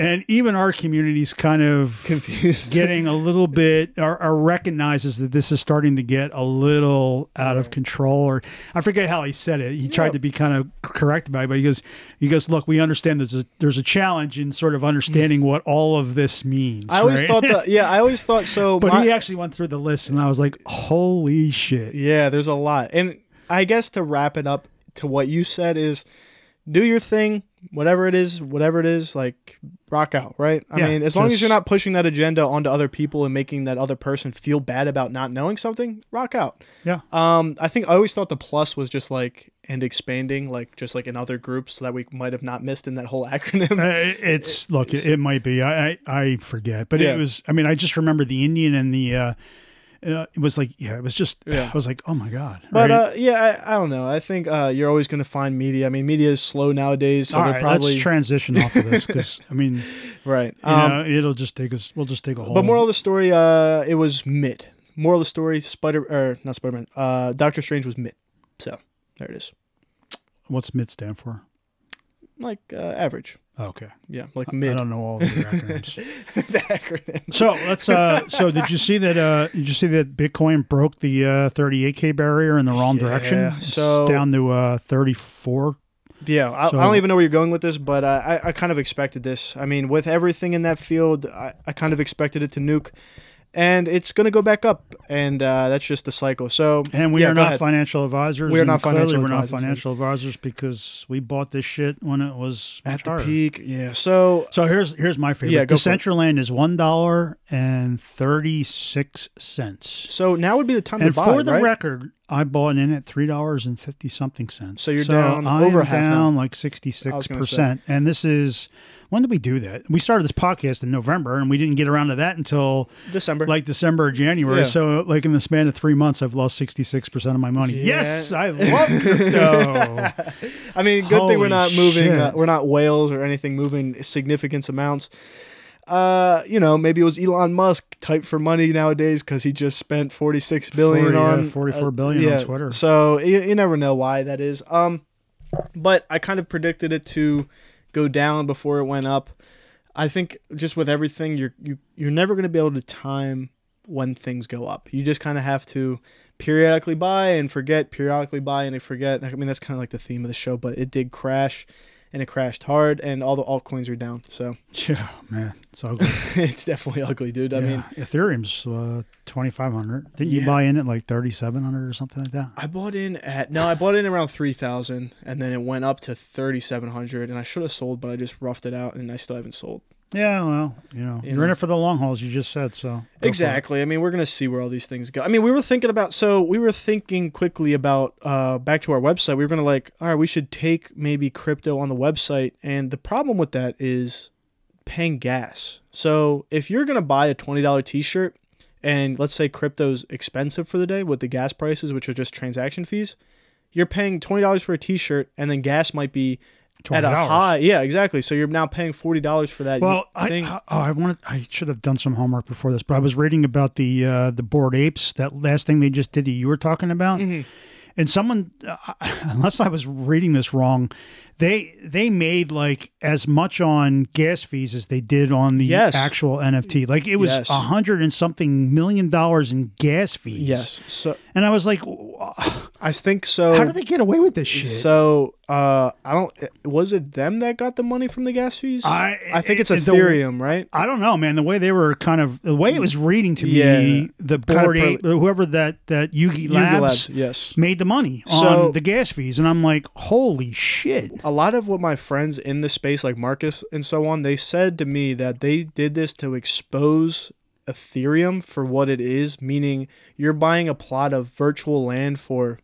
and even our community's kind of Confused. getting a little bit, or, or recognizes that this is starting to get a little out of control. Or I forget how he said it. He tried to be kind of correct about it, but he goes, he goes, look, we understand there's a there's a challenge in sort of understanding what all of this means. I always right? thought that. Yeah, I always thought so. but my- he actually went through the list, and I was like, holy shit. Yeah, there's a lot. And I guess to wrap it up to what you said is do your thing, whatever it is, whatever it is, like rock out, right? I Yeah, mean, as long as you're not pushing that agenda onto other people and making that other person feel bad about not knowing something, rock out. Yeah. Um, I think I always thought the plus was just like and expanding, like just like in other groups that we might have not missed in that whole acronym. Uh, it's look, it, it might be. I, I I forget, but Yeah. it was. I mean, I just remember the Indian and the. Uh, uh, it was like, yeah, it was just. Yeah. I was like, oh my god. But right? uh, yeah, I, I don't know. I think uh, you're always going to find media. I mean, media is slow nowadays, so all probably let's transition off of this because I mean, right. you Um, know, it'll just take us. We'll just take a whole. But moral of the story, uh, it was mid. Moral of the story, Spider or not Spider Man, uh, Doctor Strange was mid. So there it is, what's MIT stand for? like uh, average. Okay, Yeah, like mid. I don't know all the acronyms. the acronym. so let's. Uh, so did you see that? Uh, did you see that Bitcoin broke the uh, 38k barrier in the wrong direction? Yeah, It's so- down to uh, 34 Yeah, I, So- I don't even know where you're going with this, but uh, I I kind of expected this. I mean, with everything in that field, I, I kind of expected it to nuke, and it's gonna go back up, and uh, that's just the cycle. So And we yeah, are not ahead. financial advisors. We are not financial We're not financial advisors because we bought this shit when it was at the higher. peak. Yeah. So So here's here's my favorite. Yeah, go for it. Decentraland is one dollar and thirty six cents. so now would be the time And to buy, And for the right? record, I bought in at three dollars and fifty something cents. So you're down over I'm half now. down like sixty six percent. And this is when did we do that? We started this podcast in November, and we didn't get around to that until December. like December or January. Yeah. So like in the span of three months, I've lost sixty six percent of my money. Yeah. Yes, I love crypto. I mean, good thing we're not moving. Uh, we're not whales or anything moving significant amounts. Uh, you know, maybe it was Elon Musk type for money nowadays because he just spent forty six billion 40, yeah, on 44 uh, billion on Twitter. So you, you never know why that is. Um, but I kind of predicted it to go down before it went up. I think just with everything, you're you you're never going to be able to time when things go up. You just kind of have to periodically buy and forget, periodically buy and forget. I mean, that's kind of like the theme of the show. But it did crash, and it crashed hard, and all the altcoins are down. So yeah, man, it's ugly. it's definitely ugly, dude. I mean, Ethereum's uh, twenty five hundred. Didn't you buy in at like thirty seven hundred or something like that? I bought in at no, I bought in around three thousand, and then it went up to thirty seven hundred, and I should have sold, but I just roughed it out, and I still haven't sold. Yeah, well, you know, You you're in it for the long hauls. You just said so. Go. Exactly. I mean, we're gonna see where all these things go. I mean, we were thinking about so we were thinking quickly about uh back to our website. We were gonna like, all right, we should take maybe crypto on the website, and the problem with that is paying gas. So if you're gonna buy a twenty dollar T-shirt, and let's say crypto's expensive for the day with the gas prices, which are just transaction fees, you're paying twenty dollars for a T-shirt, and then gas might be at a high. Yeah, exactly. So you're now paying forty dollars for that. Well, I, thing. I, oh, I wanted. I should have done some homework before this, but I was reading about the uh, the Bored Apes. That last thing they just did that you were talking about, Mm-hmm. and someone, uh, unless I was reading this wrong, they they made like as much on gas fees as they did on the Yes. actual NFT. Like it was a Yes. hundred and something million dollars in gas fees. yes. So and I was like, I think so. how do they get away with this shit? So, uh, I don't. Was it them that got the money from the gas fees? I- I think it's it- the- Ethereum, right? I don't know, man. The way they were kind of the way it was reading to me, Yeah. the Kind of Bored per- ape, whoever that that Yugi Yuga Labs, Labs, yes. made the money So- on the gas fees, and I'm like, holy shit! A lot of what my friends in the space, like Marcus and so on, they said to me that they did this to expose Ethereum for what it is, meaning you're buying a plot of virtual land for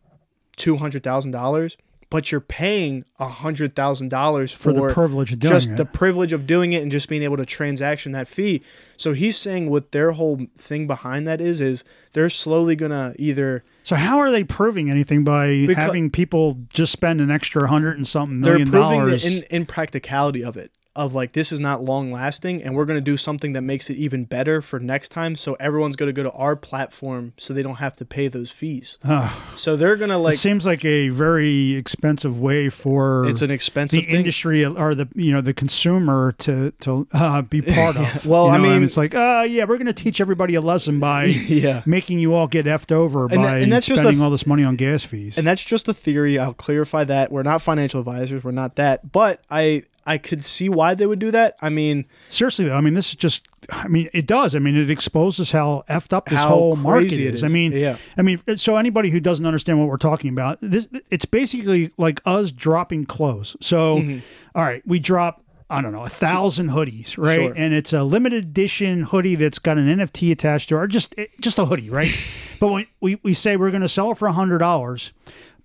two hundred thousand dollars, but you're paying hundred thousand dollars For the privilege of doing just it. the privilege of doing it and just being able to transaction that fee. So he's saying what their whole thing behind that is is they're slowly gonna either So how are they proving anything by having people just spend an extra hundred and something million they're proving dollars? the in, impracticality of it. Of like this is not long lasting, and we're gonna do something that makes it even better for next time. So everyone's gonna go to our platform, so they don't have to pay those fees. so they're gonna it like seems like a very expensive way for it's an expensive the thing. industry or the you know the consumer to to uh, be part of. Well, You I know, and mean- it's like, uh, yeah, we're going to teach everybody a lesson by Yeah. making you all get effed over And by that- and that's just spending a- all this money on gas fees. And that's just a theory. I'll clarify that. We're not financial advisors. We're not that. But I I could see why they would do that. I mean, Seriously, though, I mean, this is just. I mean, it does. I mean, it exposes how effed up this whole market is. is. I mean, Yeah. I mean, so anybody who doesn't understand what we're talking about, this it's basically like us dropping clothes. So, Mm-hmm. all right, we drop. I don't know, a thousand hoodies, right? Sure. And it's a limited edition hoodie that's got an NFT attached to it, or just just a hoodie, right? but when we, we say we're going to sell it for a hundred dollars,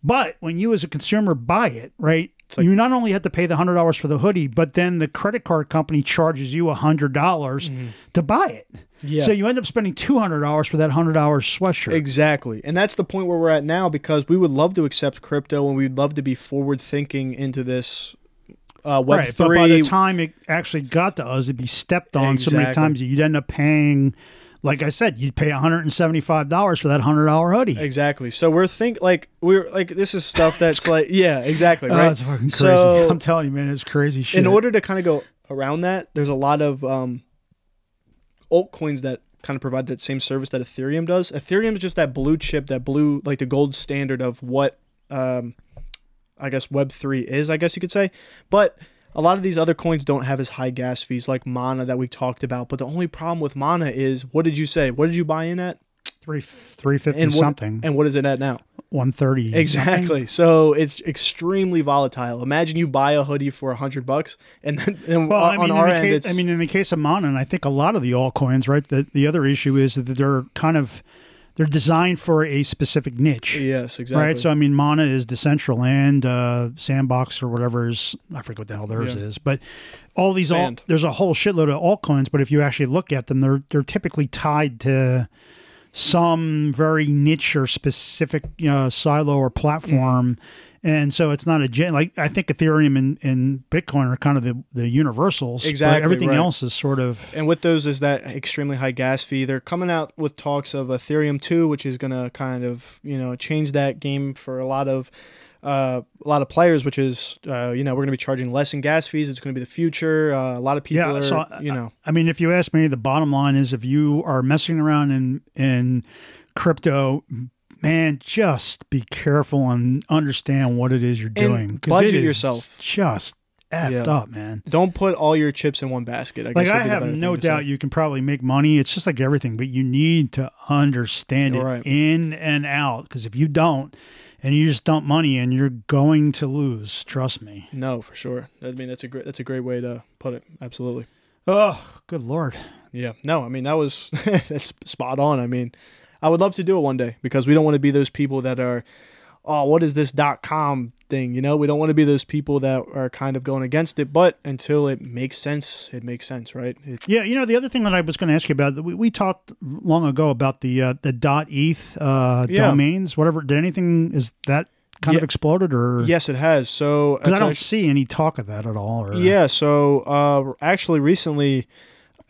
but when you as a consumer buy it, right? You not only have to pay the hundred dollars for the hoodie, but then the credit card company charges you a hundred dollars to buy it. Mm-hmm. Yeah. So you end up spending two hundred dollars for that hundred dollars sweatshirt. Exactly. And that's the point where we're at now because we would love to accept crypto and we'd love to be forward thinking into this uh, Web right, but by the time it actually got to us, it'd be stepped on so many times that you'd end up paying, like I said, you'd pay one hundred and seventy-five dollars for that hundred dollar hoodie. Exactly. So we're think like we're like this is stuff that's like yeah, exactly, Oh, right? it's fucking crazy. So I'm telling you, man, it's crazy shit. in order to kind of go around that, there's a lot of um altcoins that kind of provide that same service that Ethereum does. Ethereum is just that blue chip, that blue like the gold standard of what um I guess Web three is, I guess you could say. But a lot of these other coins don't have as high gas fees like Mana that we talked about. But the only problem with Mana is what did you say? What did you buy in at? three three fifty And what, something, And what is it at now? one thirty Exactly. So it's extremely volatile. Imagine you buy a hoodie for a hundred bucks, and then and Well, on, I mean, on our in the end, case, I mean, in the case of Mana, and I think a lot of the altcoins, right? The the other issue is that they're kind of they're designed for a specific niche. Yes, exactly. Right, so I mean, Mana is the Decentraland, uh, Sandbox or whatever is I forget what the hell theirs Yeah. is, but all these all, Sand. there's a whole shitload of altcoins. But if you actually look at them, they're they're typically tied to some very niche or specific you know, silo or platform. And so it's not a gen like I think Ethereum and, and Bitcoin are kind of the, the universals. but Exactly, everything right. else is sort of And with those is that extremely high gas fee. They're coming out with talks of Ethereum 2, which is going to kind of, you know, change that game for a lot of uh, a lot of players, which is, uh, you know, we're going to be charging less in gas fees. It's going to be the future. Uh, a lot of people Yeah, are, so you know, I mean, if you ask me, the bottom line is if you are messing around in in crypto, man, just be careful and understand what it is you're doing. budget it yourself. Just effed Yeah. up, man. don't put all your chips in one basket. I guess Like I have no doubt you can probably make money. It's just like everything, but you need to understand it You're right. in and out. Because if you don't, and you just dump money and you're going to lose. Trust me. No, for sure. I mean, that's a great, that's a great way to put it. Absolutely. Oh, good lord. Yeah. No, I mean that was that's spot on. I mean, I would love to do it one day because we don't want to be those people that are, oh, what is this dot com thing? You know, we don't want to be those people that are kind of going against it. But until it makes sense, it makes sense, right? It's, Yeah, you know the other thing that I was going to ask you about, we, we talked long ago about the uh, the dot .eth uh, Yeah. domains. Whatever, did anything is that kind of exploded or? yes, it has. So I don't actu- see any talk of that at all. Or, Yeah, so uh, actually, recently,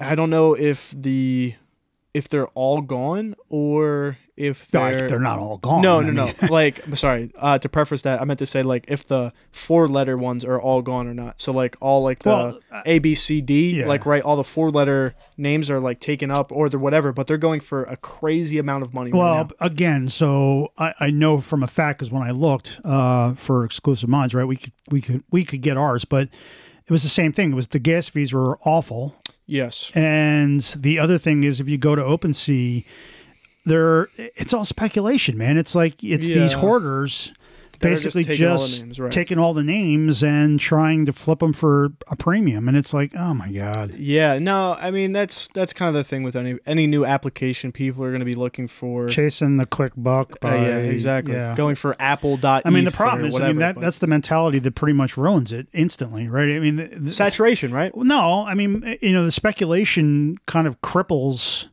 I don't know if the if they're all gone or if they're they're not all gone. No, I no, mean- no. like, sorry. Uh, to preface that, I meant to say like if the four letter ones are all gone or not. So like all like the Well, uh, A B C D, yeah. like right, all the four letter names are like taken up or they're whatever, but they're going for a crazy amount of money. Well, right now. again, so I, I know from a fact because when I looked uh, for exclusive minds, right, we could we could we could get ours, but it was the same thing. It was the gas fees were awful, yes, and the other thing is if you go to OpenSea, there it's all speculation, man. It's like it's these hoarders They're just basically taking all just names, right. taking all the names and trying to flip them for a premium, and it's like, oh my god. yeah. No, I mean that's that's kind of the thing with any any new application. People are going to be looking for. Chasing the quick buck, Uh, yeah, exactly. yeah. Going for Apple dot. I mean, the problem is, I mean, that that's the mentality that pretty much ruins it instantly, right? I mean, the, the, saturation, right? no, I mean, you know, the speculation kind of cripples,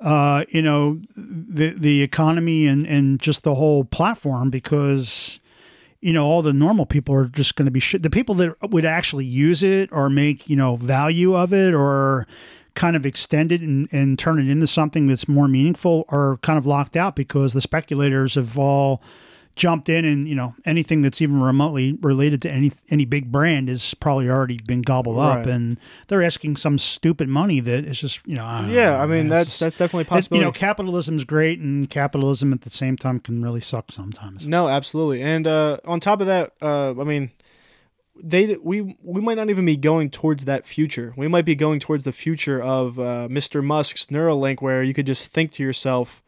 uh, you know, the the economy and and just the whole platform because. You know, all the normal people are just going to be. The people that would actually use it or make, you know, value of it or kind of extend it and, and turn it into something that's more meaningful are kind of locked out because the speculators have all jumped in and you know anything that's even remotely related to any any big brand is probably already been gobbled up and they're asking some stupid money that is just you know I Yeah, know, I mean that's It's that's definitely it's- possibility. you know capitalism's great and capitalism at the same time can really suck sometimes No, absolutely. And uh, on top of that, uh, I mean, they we we might not even be going towards that future. We might be going towards the future of uh, Mr. Musk's Neuralink, where you could just think to yourself,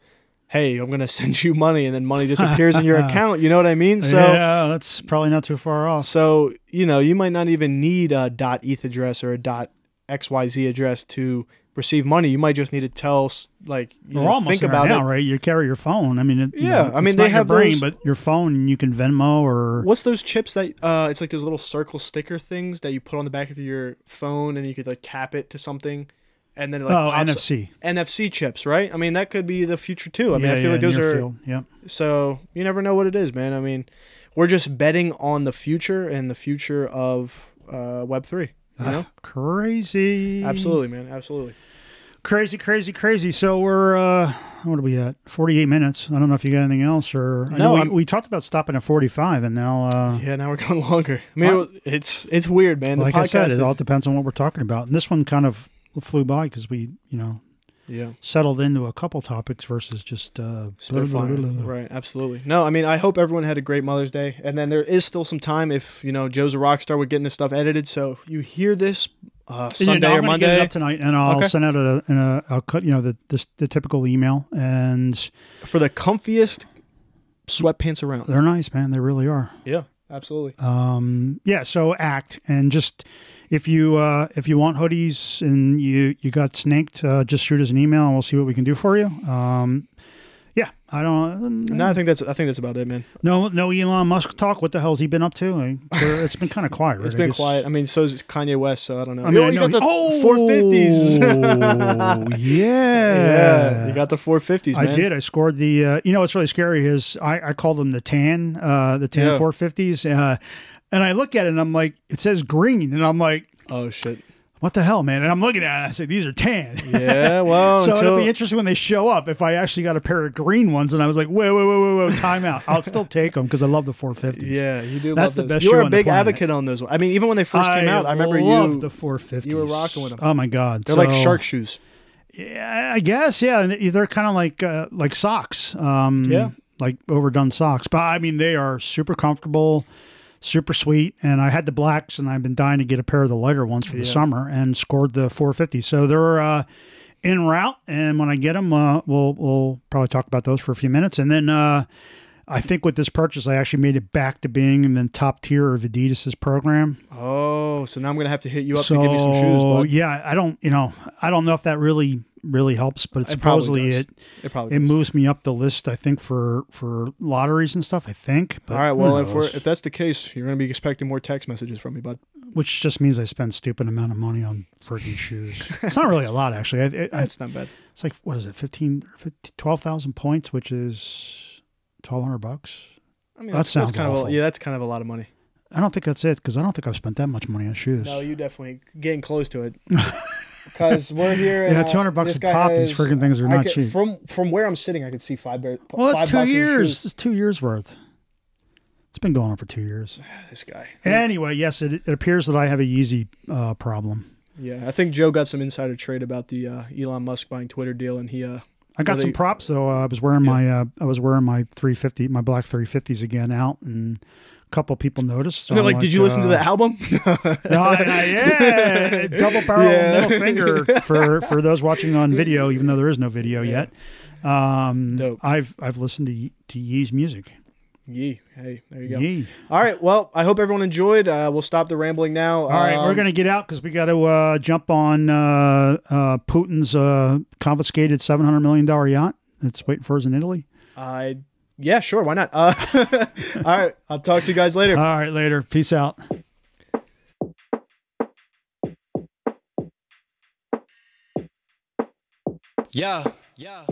"Hey, I'm gonna send you money," and then money disappears in your account. You know what I mean? So. yeah that's probably not too far off So you know you might not even need a dot .eth address or a dot .xyz address to receive money. You might just need to tell like you we're know, almost think about now it. right you carry your phone i mean it, you Yeah, know, I mean, they have brain those- but your phone you can venmo or What's those chips that uh it's like those little circle sticker things that you put on the back of your phone and you could like tap it to something and then like oh nfc NFC chips, right? I mean that could be the future too. I mean yeah, I feel yeah, like those are field. Yep. so you never know what it is, man. I mean we're just betting on the future and the future of uh web 3, you know? crazy Absolutely, man. Absolutely. Crazy, crazy, crazy. So we're uh what are we at? Forty eight minutes. I don't know if you got anything else or No, we, we talked about stopping at forty five and now uh Yeah, now we're going longer. I mean What? it's it's weird, man. The like I said, podcast it all depends on what we're talking about. And this one kind of flew by because we, you know, yeah. settled into a couple topics versus just uh blah, blah, blah. Right, absolutely. No, I mean, I hope everyone had a great Mother's Day. And then there is still some time if, you know, Joe's a rock star with getting this stuff edited. So if you hear this uh, Sunday or I'm gonna get it Monday up tonight, and I'll Okay. send out a, a I'll cut you know the, the the typical email, and for the comfiest sweatpants around. they're nice, man. They really are. Yeah, absolutely. um yeah so act and just if you uh if you want hoodies and you you got snaked uh just shoot us an email and we'll see what we can do for you um Yeah, I don't. No, I think that's I think that's about it, man. No, no Elon Musk talk. What the hell's he been up to? I- It's been kind of quiet. Right? It's been quiet. I mean, so is Kanye West, so I don't know. I mean, I you know got the he- four fifties. Oh, yeah. yeah, you got the four fifties, man. I did. I scored the. Uh, you know what's really scary is I, I called them the tan, uh, the tan Yeah. 450s, uh, and I look at it and I'm like, it says green, and I'm like, Oh shit. what the hell, man? And I'm looking at it, and I say these are tan. Yeah, well, So until, it'll be interesting when they show up. If I actually got a pair of green ones, and I was like, wait, wait, wait, wait, wait, time out. I'll still take them because I love the 450s. yeah, you do. That's love the those. best You're a big advocate on those. ones. I mean, even when they first came out, I remember love you. the 450s. you were rocking with them. Oh my god, they're like shark shoes. Yeah, I guess. Yeah, they're kind of like uh, like socks. Um, Yeah. like overdone socks. But I mean, they are super comfortable, super sweet. And I had the blacks, and I've been dying to get a pair of the lighter ones for the Yeah. summer, and scored the 450. So they're uh, en route, and when I get them, uh, we'll we'll probably talk about those for a few minutes, and then. Uh, I think with this purchase, I actually made it back to being in the top tier of Adidas's program. Oh, so now I'm gonna have to hit you up to give me some shoes, So, bud. yeah, I don't, you know, I don't know if that really really helps, but it's It probably supposedly it It probably. it does. moves me up the list. I think for for lotteries and stuff. I think. But All right. Well, if we're if that's the case, you're gonna be expecting more text messages from me, bud. which just means I spend stupid amount of money on freaking shoes. it's not really a lot actually. I, I, I, not bad. it's like what is it, 15, 15 12,000 points, which is twelve hundred bucks. I mean, That that's, sounds that's kind of a, yeah, that's kind of a lot of money. I don't think that's it because I don't think I've spent that much money on shoes. No, you definitely getting close to it. Because we're here. Yeah, uh, 200 bucks this a pop, these freaking things are I not could- cheap. From from where I'm sitting, I could see five. Bear, well, that's five two bucks years. It's two years worth. It's been going on for two years. This guy. Anyway, yes, it, it appears that I have a Yeezy uh, problem. Yeah, I think Joe got some insider trade about the uh, Elon Musk buying Twitter deal, and he uh, I got some props though. Uh, I was wearing Yeah. my uh, I was wearing my 350, my black 350s again out, and couple people noticed. So they're I'm like, "Did you listen to uh, the album?" No, and I- yeah, double barrel Yeah. middle finger for for those watching on video, even though there is no video Yeah. yet. Um, Dope. I've I've listened to to Yee's music. Yee. Hey, there you go. Yee. All right. Well, I hope everyone enjoyed. Uh, we'll stop the rambling now. All right, we're Um, gonna get out because we got to uh, jump on uh, uh, Putin's uh, confiscated seven hundred million dollar yacht that's waiting for us in Italy. I yeah, sure. Why not? Uh, all right. I'll talk to you guys later. All right, later. Peace out. Yeah. Yeah.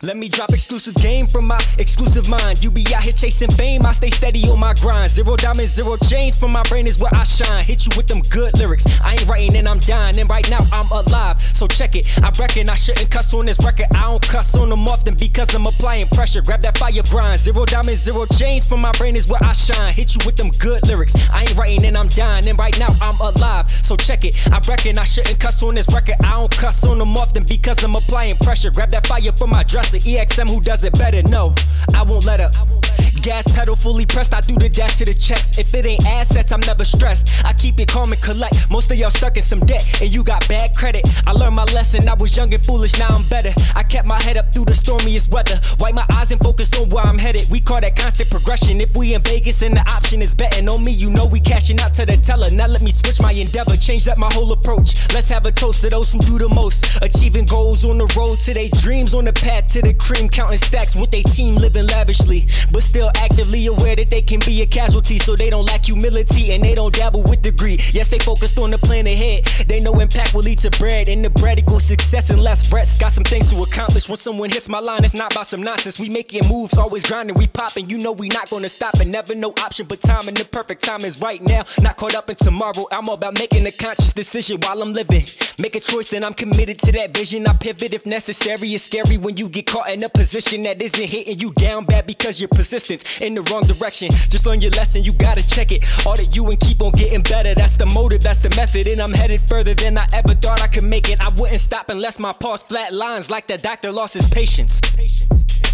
Let me drop exclusive game from my exclusive mind. You be out here chasing fame, I stay steady on my grind. Zero diamonds, zero chains from my brain is where I shine. Hit you with them good lyrics. I ain't writing and I'm dying, and right now I'm alive. So check it. I reckon I shouldn't cuss on this record. I don't cuss on them often because I'm applying pressure. Grab that fire grind. Zero diamonds, zero chains from my brain is where I shine. Hit you with them good lyrics. I ain't writing and I'm dying, and right now I'm alive. So check it. I reckon I shouldn't cuss on this record. I don't cuss on them often because I'm applying pressure. Grab that fire from my dresser. EXM who does it better. No, I won't let up. Gas pedal fully pressed, I do the dash to the checks. If it ain't assets, I'm never stressed. I keep it calm and collect. Most of y'all stuck in some debt, and you got bad credit. I learned my lesson, I was young and foolish, now I'm better. I kept my head up through the stormiest weather. Wipe my eyes and focused on where I'm headed. We call that constant progression. If we in Vegas and the option is betting on me, you know we cashing out to the teller. Now let me switch my endeavor, change up my whole approach. Let's have a toast to those who do the most. Achieving goals on the road to their dreams, on the path to the cream, counting stacks with their team, living lavishly, but still actively aware that they can be a casualty, so they don't lack humility and they don't dabble with degree. Yes, they focused on the plan ahead. They know impact will lead to bread, and the bread equals success and less frets. Got some things to accomplish. When someone hits my line, it's not by some nonsense. We making moves, always grinding, we popping. You know we not gonna stop, and never no option. But time and the perfect time is right now. Not caught up in tomorrow. I'm about making a conscious decision while I'm living. Make a choice, then I'm committed to that vision. I pivot if necessary. It's scary when you get caught in a position that isn't hitting you down bad because you're persistent in the wrong direction. Just learn your lesson, you gotta check it. Audit you and keep on getting better. That's the motive, that's the method. And I'm headed further than I ever thought I could make it. I wouldn't stop unless my pulse flat lines like the doctor lost his patience. patience.